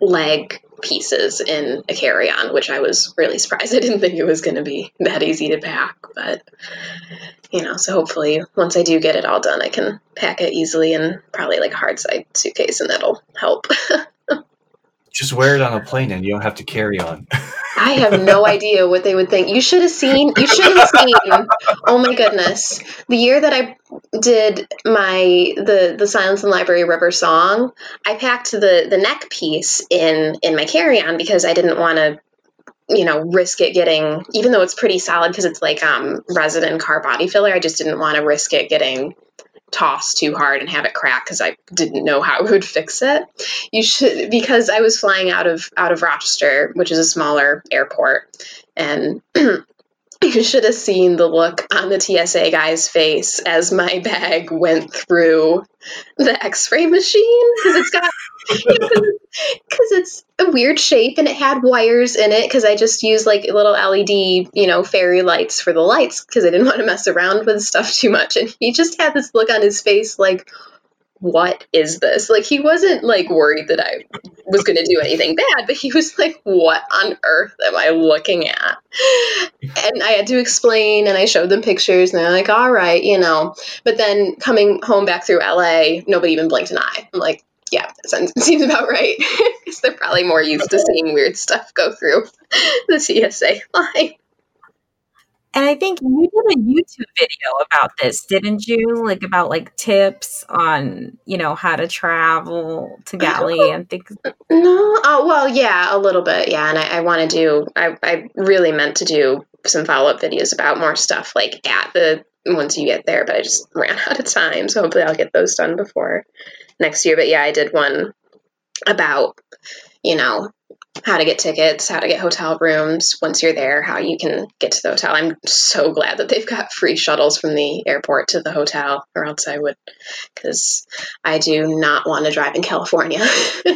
leg pieces in a carry on, which I was really surprised. *laughs* I didn't think it was going to be that easy to pack, but you know, so hopefully once I do get it all done, I can pack it easily in probably like a hard side suitcase and that'll help. *laughs* Just wear it on a plane and you don't have to carry on. I have no *laughs* idea what they would think. You should have seen. You should have seen. oh my goodness! The year that I did my the the Silence in Library River song, I packed the the neck piece in in my carry on because I didn't want to you know risk it getting even though it's pretty solid because it's like um resin car body filler i just didn't want to risk it getting toss too hard and have it crack because I didn't know how *laughs* it would fix it. You should because I was flying out of out of Rochester, which is a smaller airport, and *clears throat* *laughs* you should have seen the look on the TSA guy's face as my bag went through the X-ray machine because it's got *laughs* because it's a weird shape and it had wires in it because I just used like little LED, you know, fairy lights for the lights because I didn't *laughs* want to mess around with stuff too much. And he just had this look on his face like, what is this? Like he wasn't like worried that I was going to do anything bad, but he was like, what on earth am I looking at? And I had to explain and I showed them pictures and they're like, all right, you know. But then coming home back through LA, nobody even blinked an eye. I'm like, yeah, that *laughs* seems about right. *laughs* Because they're probably more used to *laughs* seeing weird stuff go through the TSA line. And I think you did a YouTube video about this, didn't you? Like about like tips on, you know, how to travel to Gali and things. No, oh well, yeah, a little bit, yeah. And I, I want to do. I, I really meant to do some follow up videos about more stuff like at the once you get there, but I just *laughs* ran out of time. So hopefully I'll get those done before next year. But yeah, I did one about you know how to get tickets, how to get hotel rooms once you're there, how you can get to the hotel. I'm so glad that they've got free shuttles from the airport to the hotel, or else I would, because I do not want to drive in California. *laughs*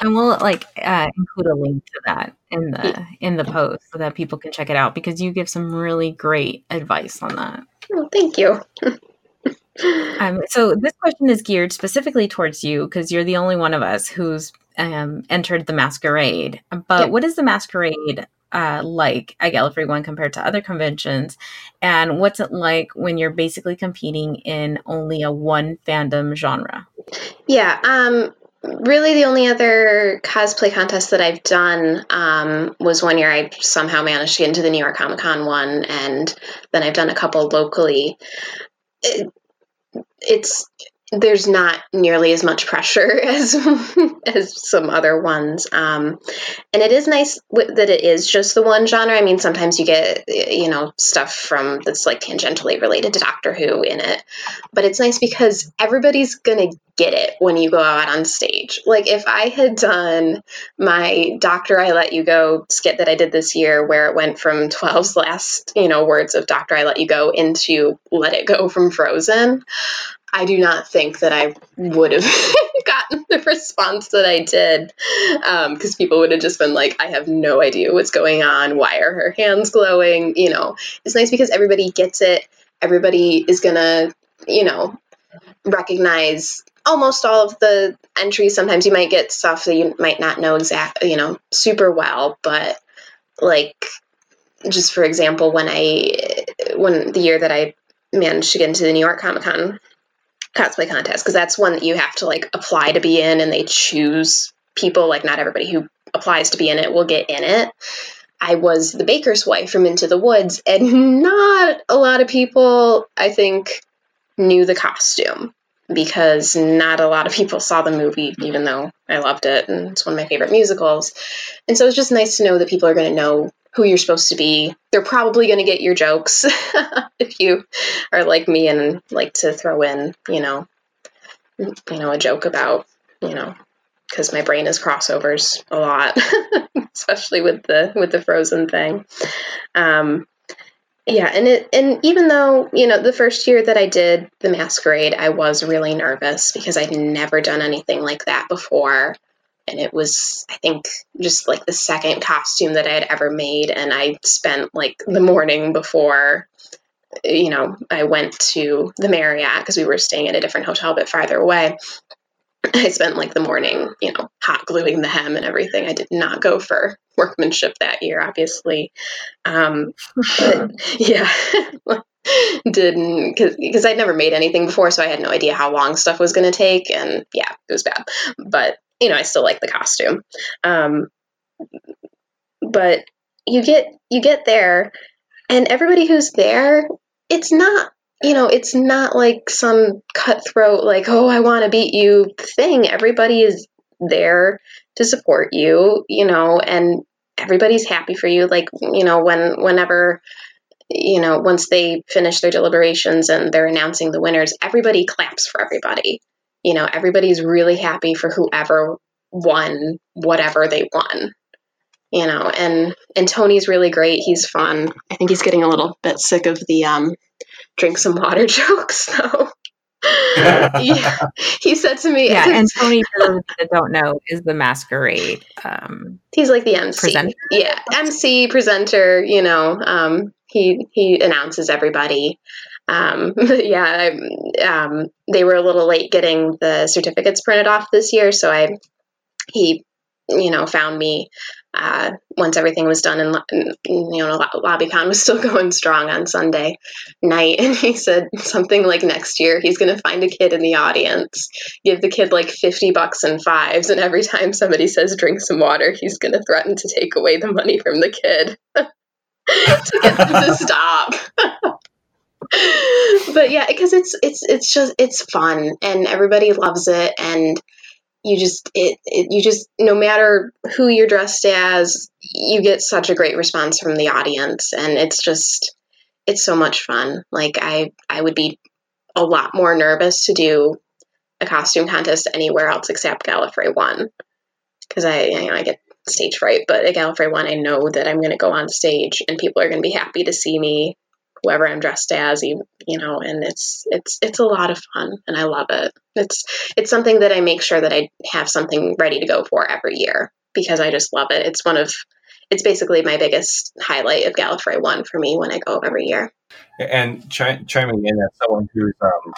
and we'll like uh, include a link to that in the yeah. in the post so that people can check it out because you give some really great advice on that. Oh, thank you. *laughs* um, so this question is geared specifically towards you because you're the only one of us who's um, entered the masquerade. But yeah. what is the masquerade uh, like at Gallifrey One compared to other conventions? And what's it like when you're basically competing in only a one fandom genre? Yeah, um, really the only other cosplay contest that I've done um, was one year I somehow managed to get into the New York Comic Con one, and then I've done a couple locally. It, it's there's not nearly as much pressure *laughs* as as some other ones. Um, and it is nice w- that it is just the one genre. I mean sometimes you get you know stuff from that's like tangentially related to doctor who in it. But it's nice because everybody's gonna get it when you go out on stage. Like if i had done my doctor i let you go skit that i did this year where it went from 12's last you know words of doctor i let you go into let it go from frozen I do not think that I would have *laughs* gotten the response that I did because um, people would have just been like, I have no idea what's going on. Why are her hands glowing? You know, it's nice because everybody gets it. Everybody is going to, you know, recognize almost all of the entries. Sometimes you might get stuff that you might not know exactly, you know, super well, but like, just for example, when I, when the year that I managed to get into the New York Comic Con cosplay contest because that's one that you have to like apply to be in and they choose people like not everybody who applies to be in it will get in it. I was the baker's wife from into the woods and *laughs* not a lot of people i think knew the costume because not a lot of people saw the movie even though i loved it and it's one of my favorite musicals. And so it's just nice to know that people are going to know who you're supposed to be. They're probably going to get your jokes *laughs* if you are like me and like to throw in, you know, you know, a joke about, you know, because my brain is crossovers a lot, *laughs* especially with the with the frozen thing. Um, yeah, and it and even though you know the first year that I did the masquerade, I was really nervous because I'd never done anything like that before and it was i think just like the second costume that i had ever made and i spent like the morning before you know i went to the marriott because we were staying at a different hotel a bit farther away. I spent like the morning you know hot gluing the hem and everything. I did not go for workmanship that year obviously. Um but *laughs* yeah *laughs* didn't because I'd never made anything before, so I had no idea how long stuff was going to take, and yeah, it was bad. But you know, I still like the costume. Um, but you get you get there, and everybody who's there, it's not you know, it's not like some cutthroat like oh I want to beat you thing. Everybody is there to support you, you know, and everybody's happy for you. Like you know, when whenever you know, once they finish their deliberations and they're announcing the winners, everybody claps for everybody you know, everybody's really happy for whoever won whatever they won. you know, and and Tony's really great. He's fun. I think he's getting a little bit sick of the um, drink some water *laughs* jokes though. *laughs* yeah, he said to me, Yeah, *laughs* and Tony, for those that don't know, is the masquerade. Um, he's like the MC. Presenter? Yeah, MC presenter. You know, um, he he announces everybody. Um, *laughs* yeah, I, um, they were a little late getting the certificates printed off this year, so I he you know found me uh, once everything was done and you know LobbyCon was still *laughs* going strong on Sunday night, and he said something like next year he's going to find a kid in the audience, give the kid like fifty bucks and fives, and every time somebody says drink some water, he's going to threaten to take away the money from the kid *laughs* to get them to stop. But yeah, because it's it's it's just it's fun and everybody loves it and you just it, it you just no matter who you're dressed as you get such a great response from the audience and it's just it's so much fun. Like i i would be a lot more nervous to do a costume contest anywhere else except gallifrey one. Because i you know i get stage fright but at gallifrey one i know that i'm going to go on stage and people are going to be happy to see me whoever I'm dressed as, you, you know, and it's it's it's a lot of fun and I love it. It's it's something that I make sure that I have something ready to go for every year because I just love it. It's one of it's basically my biggest highlight of Gallifrey One for me when I go every year. And ch- chiming in as someone who's um,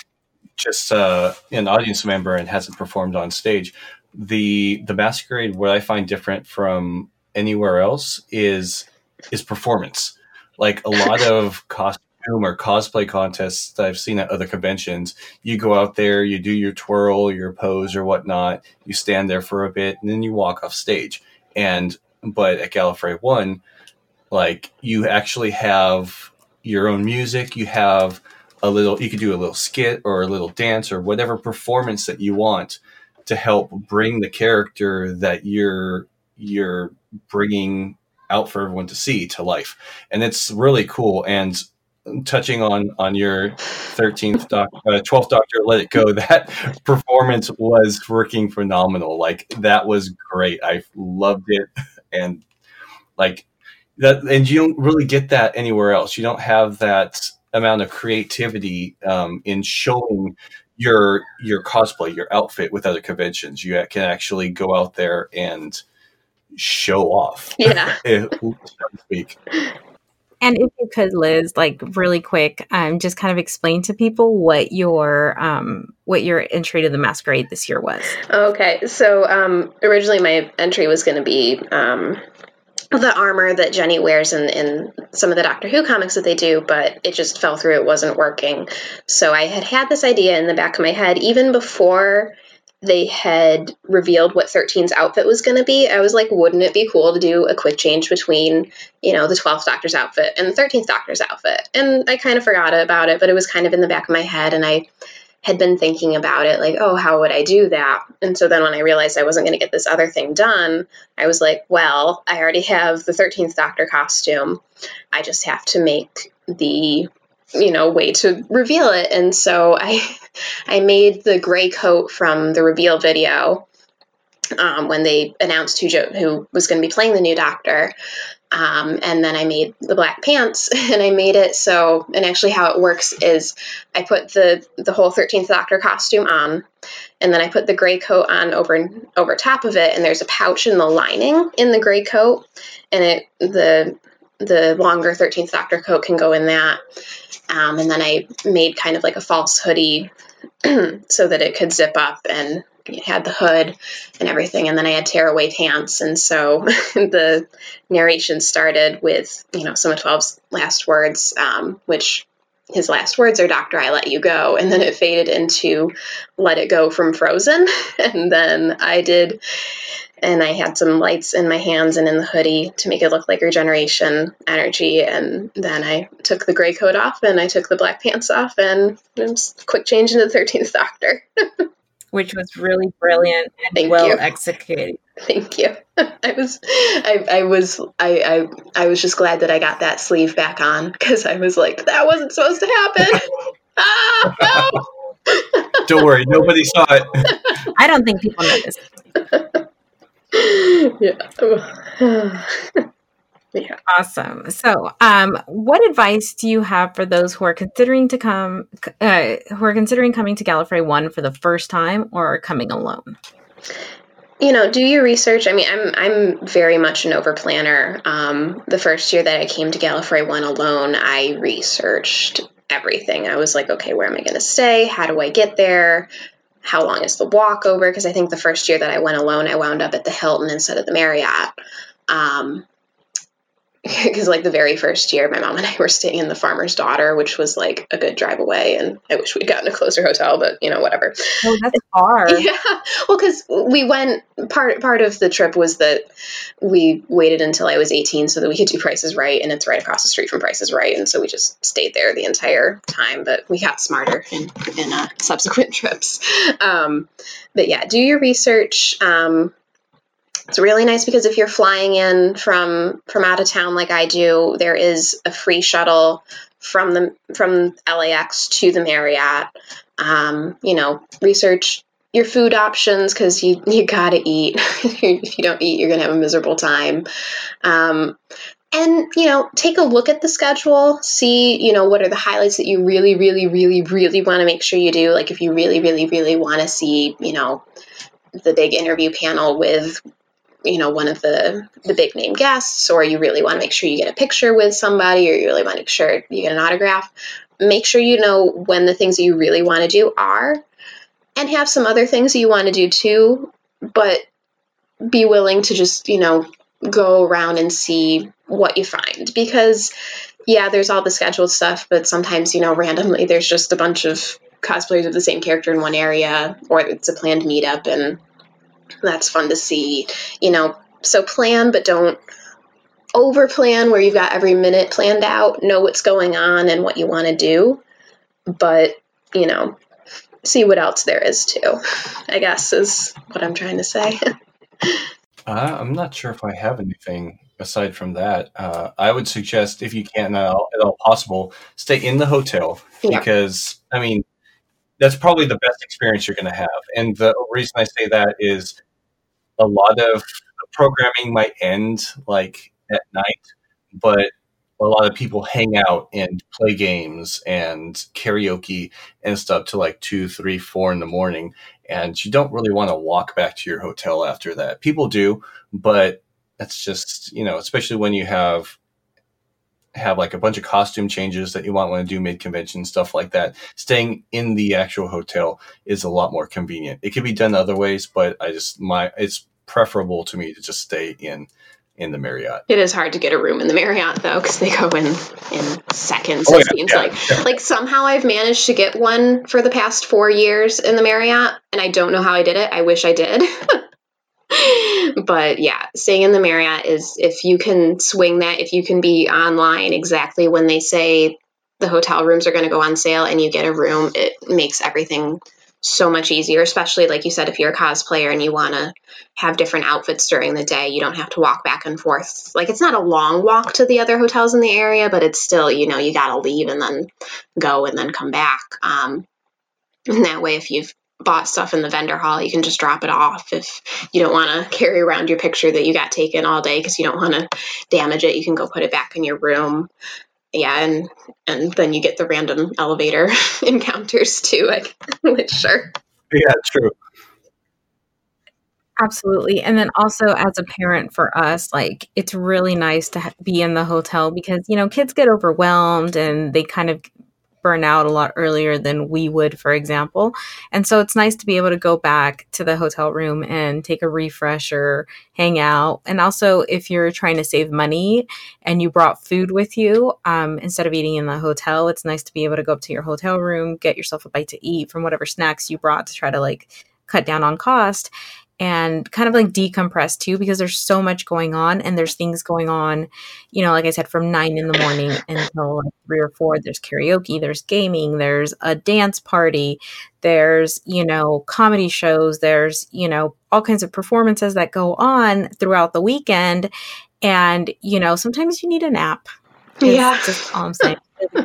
just uh, an audience member and hasn't performed on stage, the the masquerade what I find different from anywhere else is is performance like a lot of *laughs* costume or cosplay contests that I've seen at other conventions, you go out there, you do your twirl, your pose or whatnot, you stand there for a bit, and then you walk off stage. And but at Gallifrey One, like you actually have your own music, you have a little you could do a little skit or a little dance or whatever performance that you want to help bring the character that you're you're bringing out for everyone to see to life, and it's really cool. And touching on on your 13th doc, uh, 12th doctor let it go *laughs* that performance was freaking phenomenal. Like that was great. I loved it. And like that and you don't really get that anywhere else. You don't have that amount of creativity um, in showing your your cosplay your outfit with other conventions. You can actually go out there and show off. *laughs* Yeah. *laughs* so to speak. and if you could, Liz, like really quick, um, just kind of explain to people what your um, what your entry to the masquerade this year was. Okay, so um, originally my entry was going to be um, the armor that Jenny wears in, in some of the Doctor Who comics that they do, but it just fell through. It wasn't working. So I had had this idea in the back of my head even before they had revealed what 13's outfit was going to be, I was like, wouldn't it be cool to do a quick change between, you know, the 12th Doctor's outfit and the 13th Doctor's outfit? And I kind of forgot about it, but it was kind of in the back of my head. And I had been thinking about it, like, oh, how would I do that? And so then when I realized I wasn't going to get this other thing done, I was like, well, I already have the 13th Doctor costume. I just have to make the you know way to reveal it and so i i made the gray coat from the reveal video um, when they announced who jo- who was going to be playing the new doctor. Um, and then I made the black pants *laughs* and I made it so and actually how it works is I put the the whole 13th Doctor costume on and then I put the gray coat on over over top of it and there's a pouch in the lining in the gray coat and it the the longer 13th Doctor coat can go in that um, and then I made kind of like a false hoodie *clears throat* so that it could zip up and it had the hood and everything. And then I had tearaway pants. And so *laughs* the narration started with, you know, some of 12's last words, um, which his last words are Doctor, I let you go. And then it faded into Let It Go from Frozen. *laughs* And then I did and I had some lights in my hands and in the hoodie to make it look like regeneration energy. And then I took the gray coat off and I took the black pants off and just quick change into the 13th Doctor. *laughs* Which was really brilliant and Thank well you. executed. Thank you. *laughs* I was, I, I was, I, I, I was just glad that I got that sleeve back on because I was like, that wasn't supposed to happen. *laughs* ah, no. Don't worry, nobody saw it. I don't think people noticed. *laughs* yeah. *sighs* yeah. Awesome. So, um, what advice do you have for those who are considering to come, uh, who are considering coming to Gallifrey One for the first time or coming alone? you know, do your research. I mean, I'm I'm very much an over planner. Um, the first year that I came to Gallifrey One alone, I researched everything. I was like, okay, where am I going to stay? How do I get there? How long is the walk over? Because I think the first year that I went alone, I wound up at the Hilton instead of the Marriott. Um, *laughs* because like the very first year my mom and i were staying in the farmer's daughter which was like a good drive away and i wish we'd gotten a closer hotel but you know whatever. Oh that's far. *laughs* Yeah. Well because we went part part of the trip was that we waited until i was 18 so that we could do prices right and it's right across the street from prices right and so we just stayed there the entire time but we got smarter in in uh, subsequent *laughs* trips. Um, but yeah do your research um, it's really nice because if you're flying in from from out of town like I do, there is a free shuttle from the from LAX to the Marriott. Um, you know, research your food options because you *laughs* you gotta eat. *laughs* if you don't eat, you're gonna have a miserable time. Um, and you know, take a look at the schedule. See, you know, what are the highlights that you really, really, really, really want to make sure you do. Like if you really, really, really want to see, you know, the big interview panel with you know one of the the big name guests or you really want to make sure you get a picture with somebody or you really want to make sure you get an autograph make sure you know when the things that you really want to do are and have some other things you want to do too but be willing to just you know go around and see what you find because yeah there's all the scheduled stuff but sometimes you know randomly there's just a bunch of cosplayers of the same character in one area or it's a planned meetup and that's fun to see. You know, so plan, but don't over plan where you've got every minute planned out, know what's going on and what you want to do. But, you know, see what else there is too, I guess is what I'm trying to say. *laughs* uh, I'm not sure if I have anything aside from that. Uh, I would suggest, if you can at all, at all possible, stay in the hotel yeah. because, I mean, that's probably the best experience you're going to have. And the reason I say that is a lot of programming might end like at night, but a lot of people hang out and play games and karaoke and stuff to like two, three, four in the morning. And you don't really want to walk back to your hotel after that. People do, but that's just, you know, especially when you have have like a bunch of costume changes that you might want to do mid convention stuff like that staying in the actual hotel is a lot more convenient it could be done other ways but i just my it's preferable to me to just stay in in the Marriott. It is hard to get a room in the Marriott though, because they go in in seconds. Oh, it yeah, seems yeah, like yeah. like somehow I've managed to get one for the past four years in the Marriott, and I don't know how I did it. I wish I did. *laughs* but yeah, staying in the Marriott is if you can swing that, if you can be online exactly when they say the hotel rooms are going to go on sale and you get a room, it makes everything so much easier, especially like you said, if you're a cosplayer and you want to have different outfits during the day, you don't have to walk back and forth. Like it's not a long walk to the other hotels in the area, but it's still, you know, you got to leave and then go and then come back. Um, and that way, if you've bought stuff in the vendor hall, you can just drop it off. If you don't want to carry around your picture that you got taken all day because you don't want to damage it, you can go put it back in your room yeah, and and then you get the random elevator *laughs* encounters too. Like, *laughs* which sure. Yeah, true. Absolutely. And then also as a parent for us, like it's really nice to ha- be in the hotel because, you know, kids get overwhelmed and they kind of burn out a lot earlier than we would, for example. And so it's nice to be able to go back to the hotel room and take a refresher, hang out. And also, if you're trying to save money and you brought food with you, um, instead of eating in the hotel, it's nice to be able to go up to your hotel room, get yourself a bite to eat from whatever snacks you brought to try to like cut down on cost and kind of like decompress too because there's so much going on and there's things going on you know like i said from nine in the morning until like three or four there's karaoke there's gaming there's a dance party there's you know comedy shows there's you know all kinds of performances that go on throughout the weekend. And you know sometimes you need a nap yeah. just all i'm saying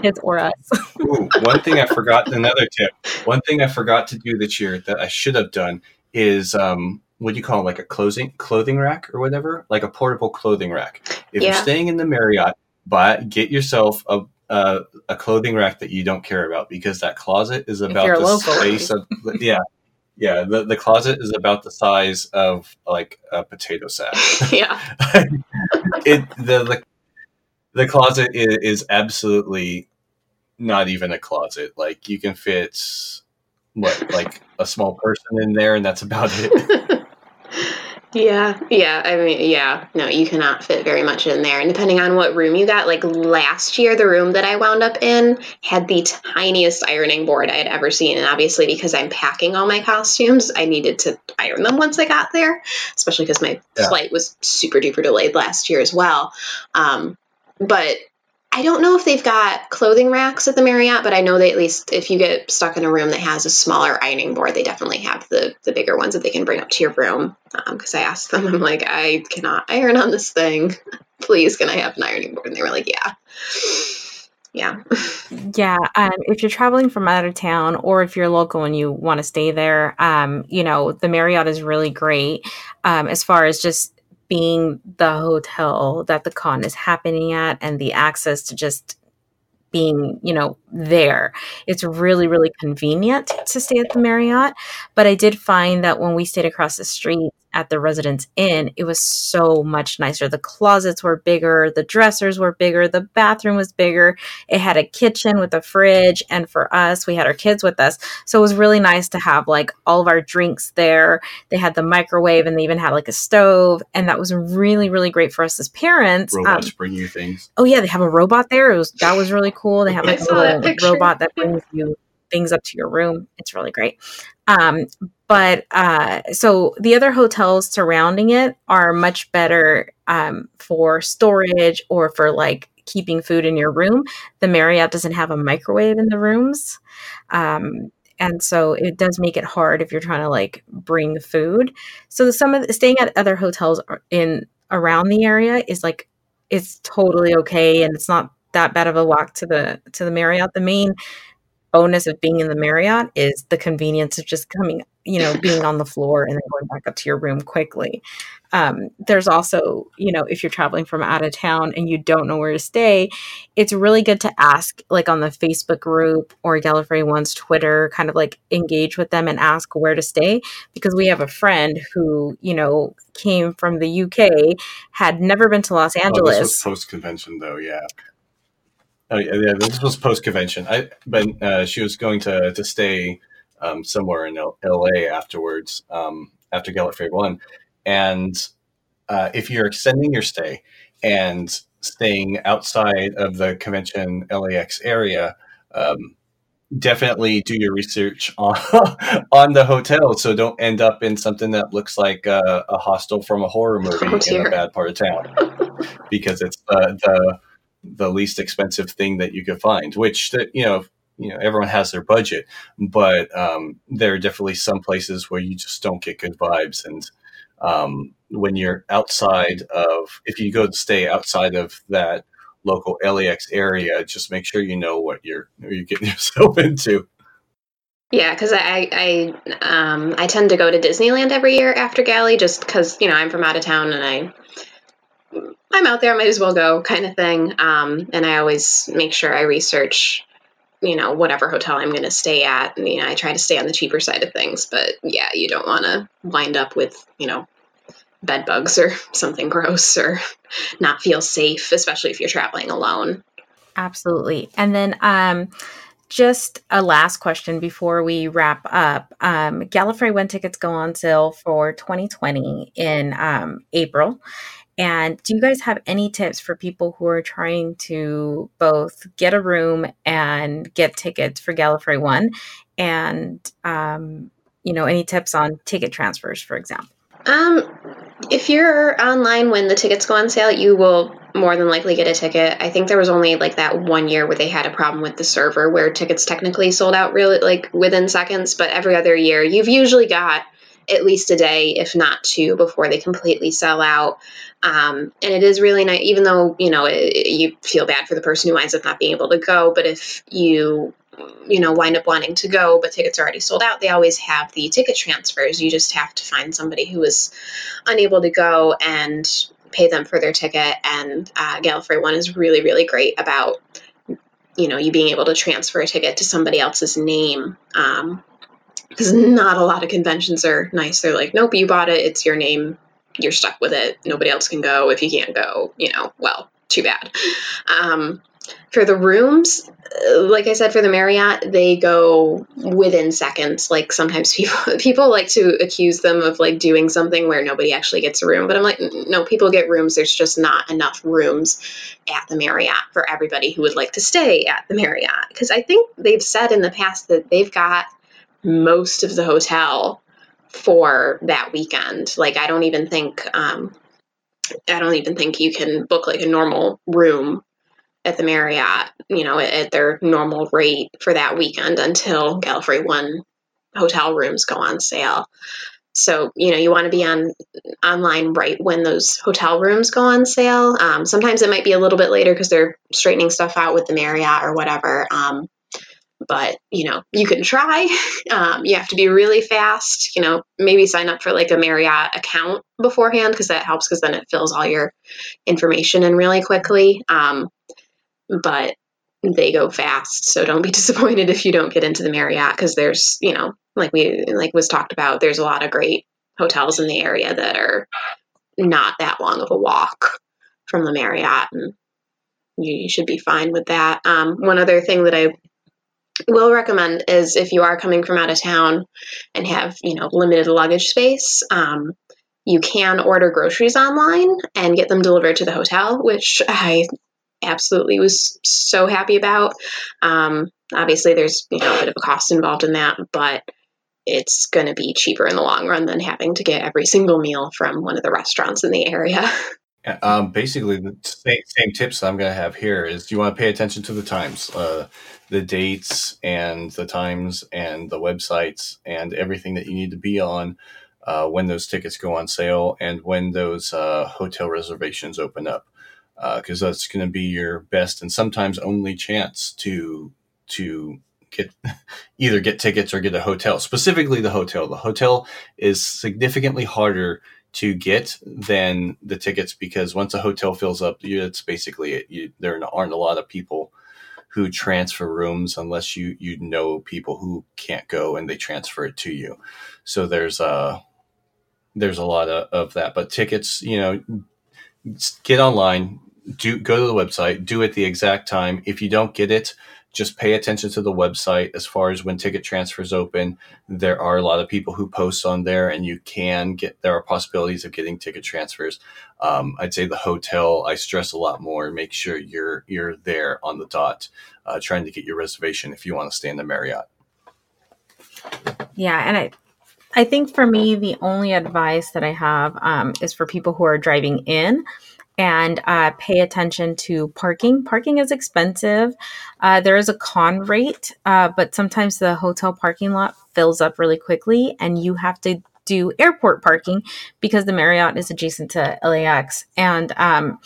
kids or us. *laughs* Ooh, one thing i forgot another tip. One thing i forgot to do this year that i should have done is um, what do you call it, like a clothing clothing rack or whatever, like a portable clothing rack. If Yeah. you're staying in the Marriott, buy get yourself a. a a clothing rack that you don't care about because that closet is about the local. space of yeah yeah the, the closet is about the size of like a potato sack *laughs* yeah. *laughs* it the, the the closet is, is absolutely not even a closet. Like you can fit what like a small person in there, and that's about it. *laughs* Yeah, yeah. I mean, yeah. No, you cannot fit very much in there. And depending on what room you got, like last year, the room that I wound up in had the tiniest ironing board I had ever seen. And obviously, because I'm packing all my costumes, I needed to iron them once I got there, especially because my Yeah. flight was super duper delayed last year as well. Um, but I don't know if they've got clothing racks at the Marriott, but I know they at least if you get stuck in a room that has a smaller ironing board, they definitely have the the bigger ones that they can bring up to your room. Because I asked them, *laughs* I'm like, I cannot iron on this thing. *laughs* Please, can I have an ironing board? And they were like, Yeah, *sighs* yeah, Yeah, um, if you're traveling from out of town or if you're local and you want to stay there, um, you know, the Marriott is really great um, as far as just being the hotel that the con is happening at and the access to just being, you know, there. It's really, really convenient to stay at the Marriott. But I did find that when we stayed across the street at the Residence Inn, it was so much nicer. The closets were bigger, the dressers were bigger, the bathroom was bigger. It had a kitchen with a fridge. And for us, we had our kids with us. So it was really nice to have like all of our drinks there. They had the microwave and they even had like a stove. And that was really, really great for us as parents. Um, bring you things. Oh yeah, they have a robot there. It was that was really cool. They have like a saw that little robot that brings you things up to your room. It's really great. Um, but uh, so the other hotels surrounding it are much better um, for storage or for like keeping food in your room. The Marriott doesn't have a microwave in the rooms. Um, and so it does make it hard if you're trying to like bring food. So some of the, staying at other hotels in around the area is like it's totally okay and it's not that bad of a walk to the to the Marriott. The main bonus of being in the Marriott is the convenience of just coming, you know, being on the floor and then going back up to your room quickly. Um, there's also, you know, if you're traveling from out of town and you don't know where to stay, it's really good to ask, like on the Facebook group or Gallifrey One's Twitter, kind of like engage with them and ask where to stay. Because we have a friend who, you know, came from the UK, had never been to Los Oh, Angeles. this was post convention, though. Yeah. Oh yeah, yeah. This was post convention. I but uh, she was going to to stay um, somewhere in L- L.A. afterwards um, after Gallifrey one, and uh, if you're extending your stay and staying outside of the convention LAX area, um, definitely do your research *laughs* on on the hotel, so don't end up in something that looks like a, a hostel from a horror movie Oh, in a bad part of town, *laughs* because it's the the the least expensive thing that you could find. Which that you know you know everyone has their budget, but um, there are definitely some places where you just don't get good vibes and um, when you're outside of if you go to stay outside of that local LAX area, just make sure you know what you're what you're getting *laughs* yourself into. Yeah, because I I um I tend to go to Disneyland every year after Galley, just because you know I'm from out of town and I I'm out there, I might as well go, kind of thing. Um, and I always make sure I research, you know, whatever hotel I'm going to stay at. And, you know, I try to stay on the cheaper side of things, but yeah, you don't want to wind up with you know bed bugs or *laughs* something gross or *laughs* not feel safe, especially if you're traveling alone. Absolutely. And then um just a last question before we wrap up. Um, Gallifrey One tickets go on sale for 2020 in um, April. And do you guys have any tips for people who are trying to both get a room and get tickets for Gallifrey One? And, um, you know, any tips on ticket transfers, for example? Um, if you're online when the tickets go on sale, you will more than likely get a ticket. I think there was only like that one year where they had a problem with the server where tickets technically sold out really like within seconds, but every other year you've usually got at least a day, if not two, before they completely sell out. Um, and it is really nice, even though you know it, you feel bad for the person who winds up not being able to go. But if you you know, wind up wanting to go, but tickets are already sold out, they always have the ticket transfers. You just have to find somebody who is unable to go and pay them for their ticket. And uh, Gallifrey One is really, really great about, you know, you being able to transfer a ticket to somebody else's name. Um, because not a lot of conventions are nice. They're like, nope, you bought it, it's your name, you're stuck with it. Nobody else can go. If you can't go, you know, well, too bad. Um, for the rooms, uh, like I said, for the Marriott, they go within seconds. Like sometimes *laughs* people people like to accuse them of like doing something where nobody actually gets a room, but I'm like, no, people get rooms. There's just not enough rooms at the Marriott for everybody who would like to stay at the Marriott. Because I think they've said in the past that they've got most of the hotel for that weekend. Like I don't even think um, I don't even think you can book like a normal room at the Marriott, you know, at, at their normal rate for that weekend until Gallifrey One hotel rooms go on sale. So you know you want to be on online right when those hotel rooms go on sale. Um, sometimes it might be a little bit later because they're straightening stuff out with the Marriott or whatever. Um, but you know you can try. *laughs* Um, you have to be really fast you know maybe sign up for like a marriott account beforehand because that helps because then it fills all your information in really quickly. Um, but they go fast so don't be *laughs* disappointed if you don't get into the marriott because there's you know like we like was talked about there's a lot of great hotels in the area that are not that long of a walk from the marriott and you, should be fine with that. Um, one other thing that i will recommend is if you are coming from out of town and have you know limited luggage space um, you can order groceries online and get them delivered to the hotel which i absolutely was so happy about. Um, obviously there's you know a bit of a cost involved in that but it's going to be cheaper in the long run than having to get every single meal from one of the restaurants in the area. *laughs* Um, basically, the same, same tips I'm going to have here is you want to pay attention to the times, uh, the dates, and the times, and the websites, and everything that you need to be on uh, when those tickets go on sale and when those uh, hotel reservations open up, because uh, that's going to be your best and sometimes only chance to to get *laughs* either get tickets or get a hotel. Specifically, the hotel. The hotel is significantly harder to get than the tickets because once a hotel fills up, it's basically it. You, there aren't a lot of people who transfer rooms unless you you know people who can't go and they transfer it to you. So there's a uh, there's a lot of, of that. But tickets, you know, get online, do go to the website, do it the exact time. If you don't get it, just pay attention to the website as far as when ticket transfers open. There are a lot of people who post on there, and you can get. There are possibilities of getting ticket transfers. Um, I'd say the hotel. I stress a lot more. Make sure you're you're there on the dot, uh, trying to get your reservation if you want to stay in the Marriott. Yeah, and I I think for me, the only advice that I have um, is for people who are driving in and uh, pay attention to parking. Parking is expensive. Uh, there is a con rate, uh, but sometimes the hotel parking lot fills up really quickly, and you have to do airport parking because the Marriott is adjacent to LAX. And um,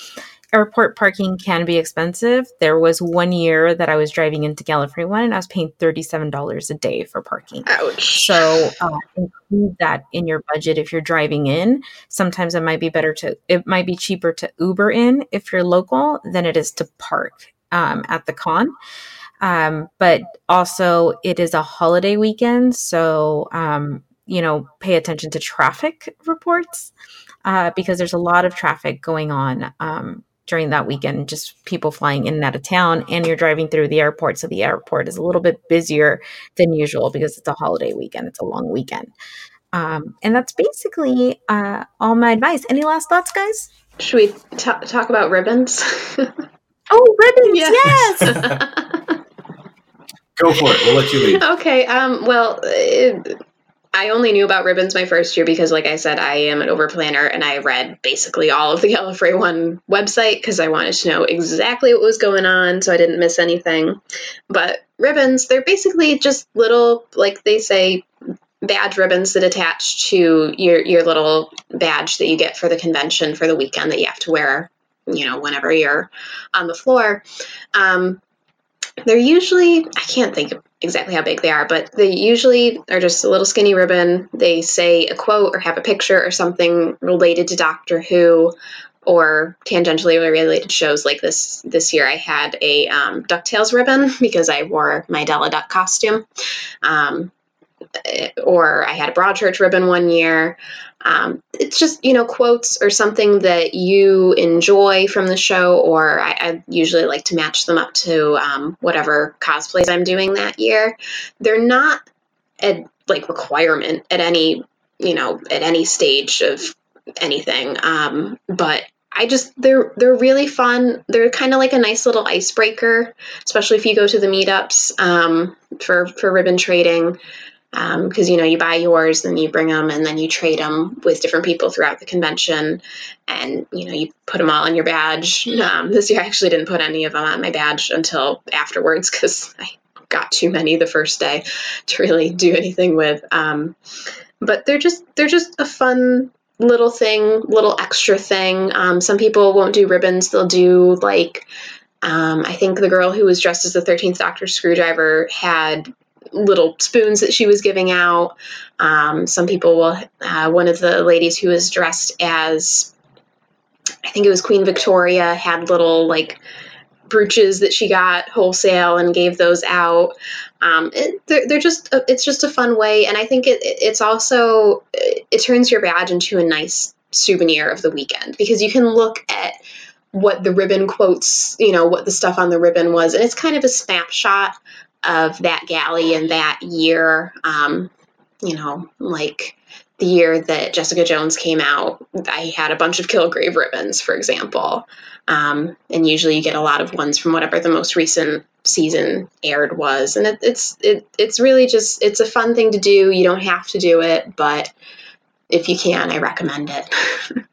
airport parking can be expensive. There was one year that I was driving into Gallifrey One and I was paying $37 a day for parking. Ouch. So uh, include that in your budget if you're driving in. Sometimes it might be better to, it might be cheaper to Uber in if you're local than it is to park um, at the con. Um, but also, it is a holiday weekend. So, um, you know, pay attention to traffic reports uh, because there's a lot of traffic going on um, during that weekend, just people flying in and out of town, and you're driving through the airport. So the airport is a little bit busier than usual because it's a holiday weekend, it's a long weekend. Um, and that's basically uh, all my advice. Any last thoughts, guys? Should we t- talk about ribbons? *laughs* oh, ribbons! Yes. yes. *laughs* Go for it. We'll let you lead. Okay. Um, well, it, I only knew about ribbons my first year because, like I said, I am an over planner and I read basically all of the *laughs* Gallifrey One website because I wanted to know exactly what was going on so I didn't miss anything. But ribbons, they're basically just little, like they say, badge ribbons that attach to your, your little badge that you get for the convention for the weekend that you have to wear, you know, whenever you're on the floor. Um, they're usually I can't think exactly how big they are, but they usually are just a little skinny ribbon. They say a quote or have a picture or something related to Doctor Who or tangentially related shows like this this year i had a um, ducktales ribbon *laughs* because i wore my della duck costume um, or i had a broadchurch ribbon one year um, it's just you know quotes or something that you enjoy from the show or i, I usually like to match them up to um, whatever cosplays i'm doing that year they're not a like requirement at any you know at any stage of anything. Um, but I just they're they're really fun. They're kind of like a nice little icebreaker, especially if you go to the meetups um, for for ribbon trading. Because um, you know you buy yours, then you bring them, and then you trade them with different people throughout the convention, and you know you put them all on your badge. Um, this year, I actually didn't put any of them on my badge until afterwards because I got too many the first day to really do anything with. Um, but they're just they're just a fun little thing, little extra thing. Um, some people won't do ribbons; they'll do like um, I think the girl who was dressed as the Thirteenth Doctor Screwdriver had little spoons that she was giving out. Um, some people will. Uh, one of the ladies who was dressed as I think it was Queen Victoria had little like brooches that she got wholesale and gave those out. Um, it, they're, they're, just it's just a fun way, and I think it, it's also it turns your badge into a nice souvenir of the weekend because you can look at what the ribbon quotes, you know, what the stuff on the ribbon was, and it's kind of a snapshot of that Gally and that year. Um, you know, like the year that Jessica Jones came out, I had a bunch of Kilgrave ribbons, for example. Um, and usually you get a lot of ones from whatever the most recent season aired was. And it, it's it, it's really just it's a fun thing to do. You don't have to do it, but if you can, I recommend it. *laughs*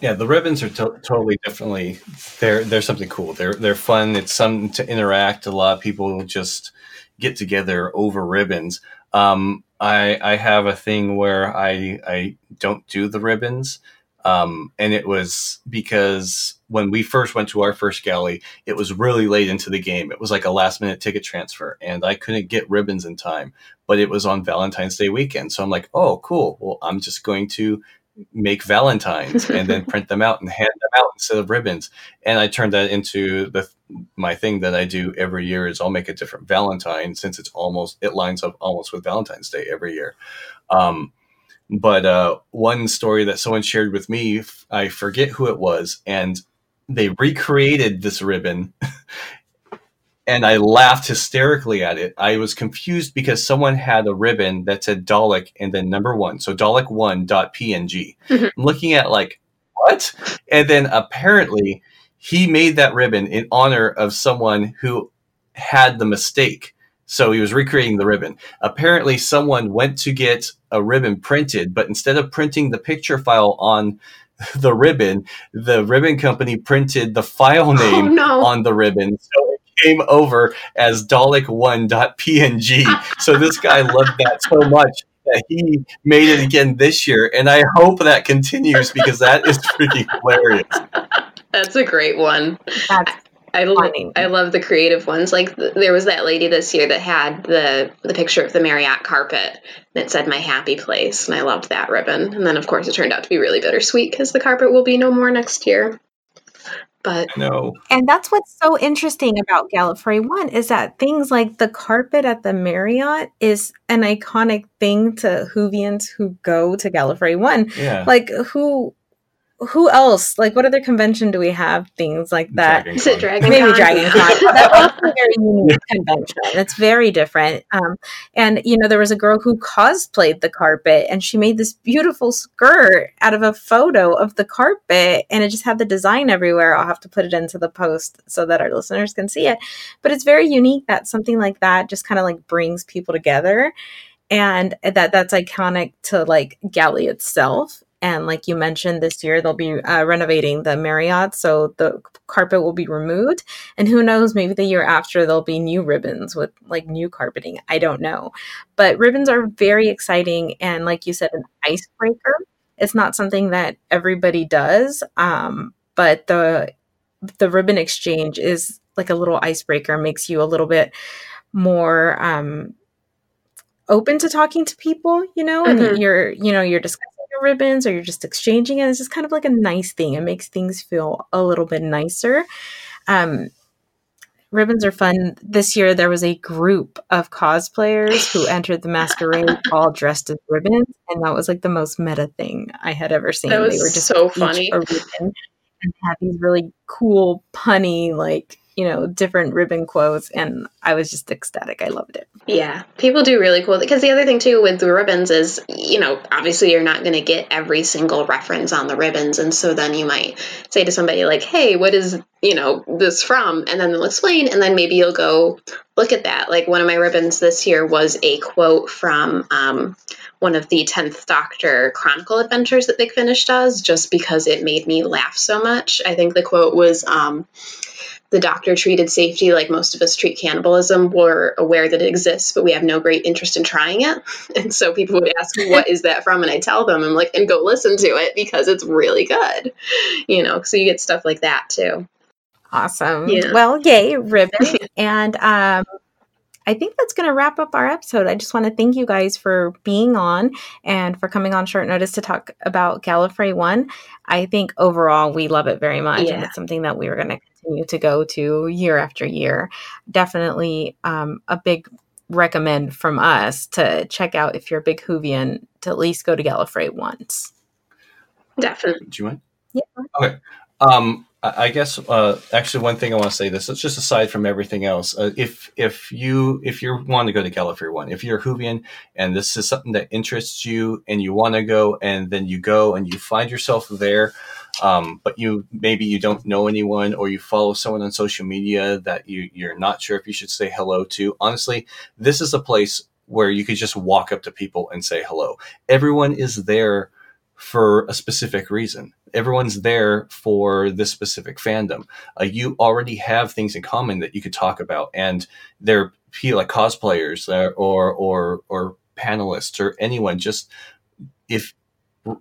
yeah, the ribbons are to- totally differently. They're they're something cool. They're they're fun. It's something to interact. A lot of people just get together over ribbons. Um, I I have a thing where I I don't do the ribbons, um, and it was because when we first went to our first Gally, it was really late into the game. It was like a last minute ticket transfer, and I couldn't get ribbons in time. But it was on Valentine's Day weekend, so I'm like, oh, cool. Well, I'm just going to make valentines and then print them out and hand them out instead of ribbons. And i turned that into the my thing that i do every year is i'll make a different valentine since it's almost it lines up almost with valentine's day every year. Um, but uh, one story that someone shared with me i forget who it was and they recreated this ribbon *laughs* and I laughed hysterically at it. I was confused because someone had a ribbon that said Dalek and then number one. So Dalek1.png. Mm-hmm. I'm looking at like, what? And then apparently he made that ribbon in honor of someone who had the mistake. So he was recreating the ribbon. Apparently someone went to get a ribbon printed, but instead of printing the picture file on *laughs* the ribbon, the ribbon company printed the file oh, name oh, no. on the ribbon. So came over as Dalek1.png. so this guy loved that so much that he made it again this year. And I hope that continues because that is freaking hilarious. That's a great one. That's I, lo- I love the creative ones. Like th- there was that lady this year that had the the picture of the Marriott carpet that said "My Happy Place," and I loved that ribbon. And then, of course, it turned out to be really bittersweet because the carpet will be no more next year. But no. And that's what's so interesting about Gallifrey One is that things like the carpet at the Marriott is an iconic thing to Whovians who go to Gallifrey One. Yeah. Like who who else? Like, what other convention do we have things like that? Is it Dragon Maybe Dragon Con. *laughs* That's a very unique convention. It's very different. Um, and you know, there was a girl who cosplayed the carpet, and she made this beautiful skirt out of a photo of the carpet, and it just had the design everywhere. I'll have to put it into the post so that our listeners can see it. But it's very unique that something like that just kind of like brings people together and that that's iconic to like Gally itself and like you mentioned, this year they'll be uh, renovating the Marriott, so the carpet will be removed. And who knows, maybe the year after there'll be new ribbons with like new carpeting. I don't know. But ribbons are very exciting. And like you said, an icebreaker. It's not something that everybody does. Um, but the the ribbon exchange is like a little icebreaker, makes you a little bit more um, open to talking to people, you know, and Mhm. you're, you know, you're discussing your ribbons or you're just exchanging it. It's just kind of like a nice thing. It makes things feel a little bit nicer. Um, ribbons are fun. This year, there was a group of cosplayers who entered the masquerade *laughs* all dressed as ribbons, and that was like the most meta thing I had ever seen. That was they were just so funny. a ribbon and had these really cool, punny, like you know, different ribbon quotes, and I was just ecstatic. I loved it. Yeah, people do really cool. Because the other thing too with the ribbons is, you know, obviously you're not going to get every single reference on the ribbons, and so then you might say to somebody like, "Hey, what is you know this from?" And then they'll explain, and then maybe you'll go look at that. Like one of my ribbons this year was a quote from um, one of the Tenth Doctor Chronicle adventures that Big Finish does, just because it made me laugh so much. I think the quote was. Um, the doctor treated safety like most of us treat cannibalism. We're aware that it exists, but we have no great interest in trying it. *laughs* And so people would ask, *laughs* What is that from? And I tell them, I'm like, and go listen to it because it's really good. You know, so you get stuff like that too. Awesome. Yeah. Well, yay, ribbon. *laughs* and um, I think that's going to wrap up our episode. I just want to thank you guys for being on and for coming on short notice to talk about Gallifrey One. I think overall we love it very much, and it's something that we were going to continue to go to year after year. Definitely um, a big recommend from us to check out if you're a big Whovian to at least go to Gallifrey once. Definitely. Do you mind? Yeah. Okay. Um, I I guess uh, actually one thing I want to say this. It's just aside from everything else. Uh, if if you if you want to go to Gallifrey one, if you're a Whovian and this is something that interests you and you want to go, and then you go and you find yourself there, um, but you maybe you don't know anyone or you follow someone on social media that you you're not sure if you should say hello to. Honestly, this is a place where you could just walk up to people and say hello. Everyone is there for a specific reason. Everyone's there for this specific fandom. Uh, you already have things in common that you could talk about, and they're like cosplayers uh, or or or panelists or anyone. Just if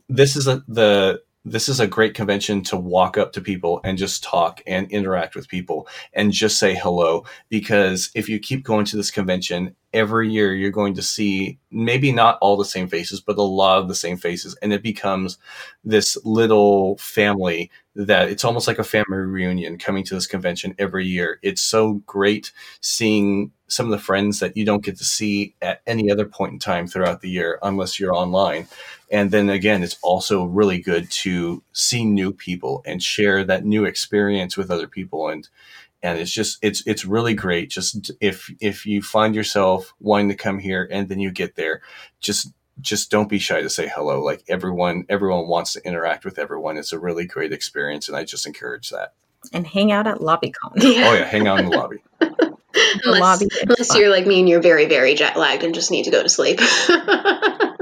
this is a the this is a great convention to walk up to people and just talk and interact with people and just say hello. Because if you keep going to this convention every year you're going to see maybe not all the same faces but a lot of the same faces. And it becomes this little family that it's almost like a family reunion coming to this convention every year. It's so great seeing some of the friends that you don't get to see at any other point in time throughout the year unless you're online and then again it's also really good to see new people and share that new experience with other people. And and it's just it's it's really great. Just if if you find yourself wanting to come here and then you get there just just don't be shy to say hello. Like everyone everyone wants to interact with everyone. It's a really great experience and i just encourage that. And hang out at LobbyCon. oh yeah. Hang out in the lobby. *laughs* The unless, lobby unless fun. you're like me and you're very, very jet lagged and just need to go to sleep. *laughs*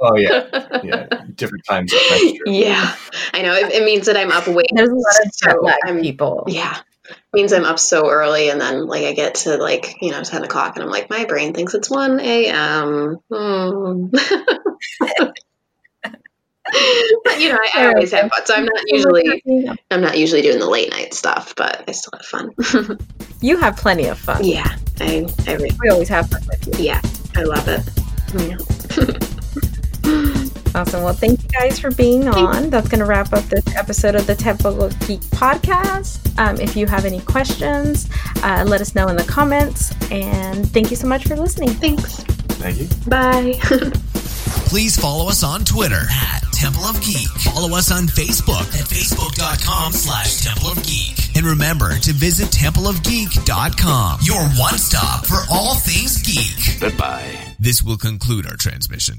oh yeah *laughs* yeah different times that's true. yeah, I know. It, it means that I'm up way. There's a lot of So jet lag I'm- people. Yeah. Means I'm up so early and then like I get to like, you know, ten o'clock and I'm like, my brain thinks it's one AM. Hmm. *laughs* but you know, I, I always have fun. So I'm not usually I'm not usually doing the late night stuff, but I still have fun. *laughs* You have plenty of fun. yeah. I I re- We always have fun with you. yeah, I love it. Yeah. Awesome. Well, thank you guys for being on. That's going to wrap up this episode of the Temple of Geek podcast. Um, if you have any questions, uh, let us know in the comments. And thank you so much for listening. Thanks. thank you Bye. *laughs* Please follow us on Twitter at Temple of Geek. Follow us on Facebook at facebook.com slash Temple of Geek. And remember to visit templeofgeek.com, your one stop for all things geek. Goodbye. This will conclude our transmission.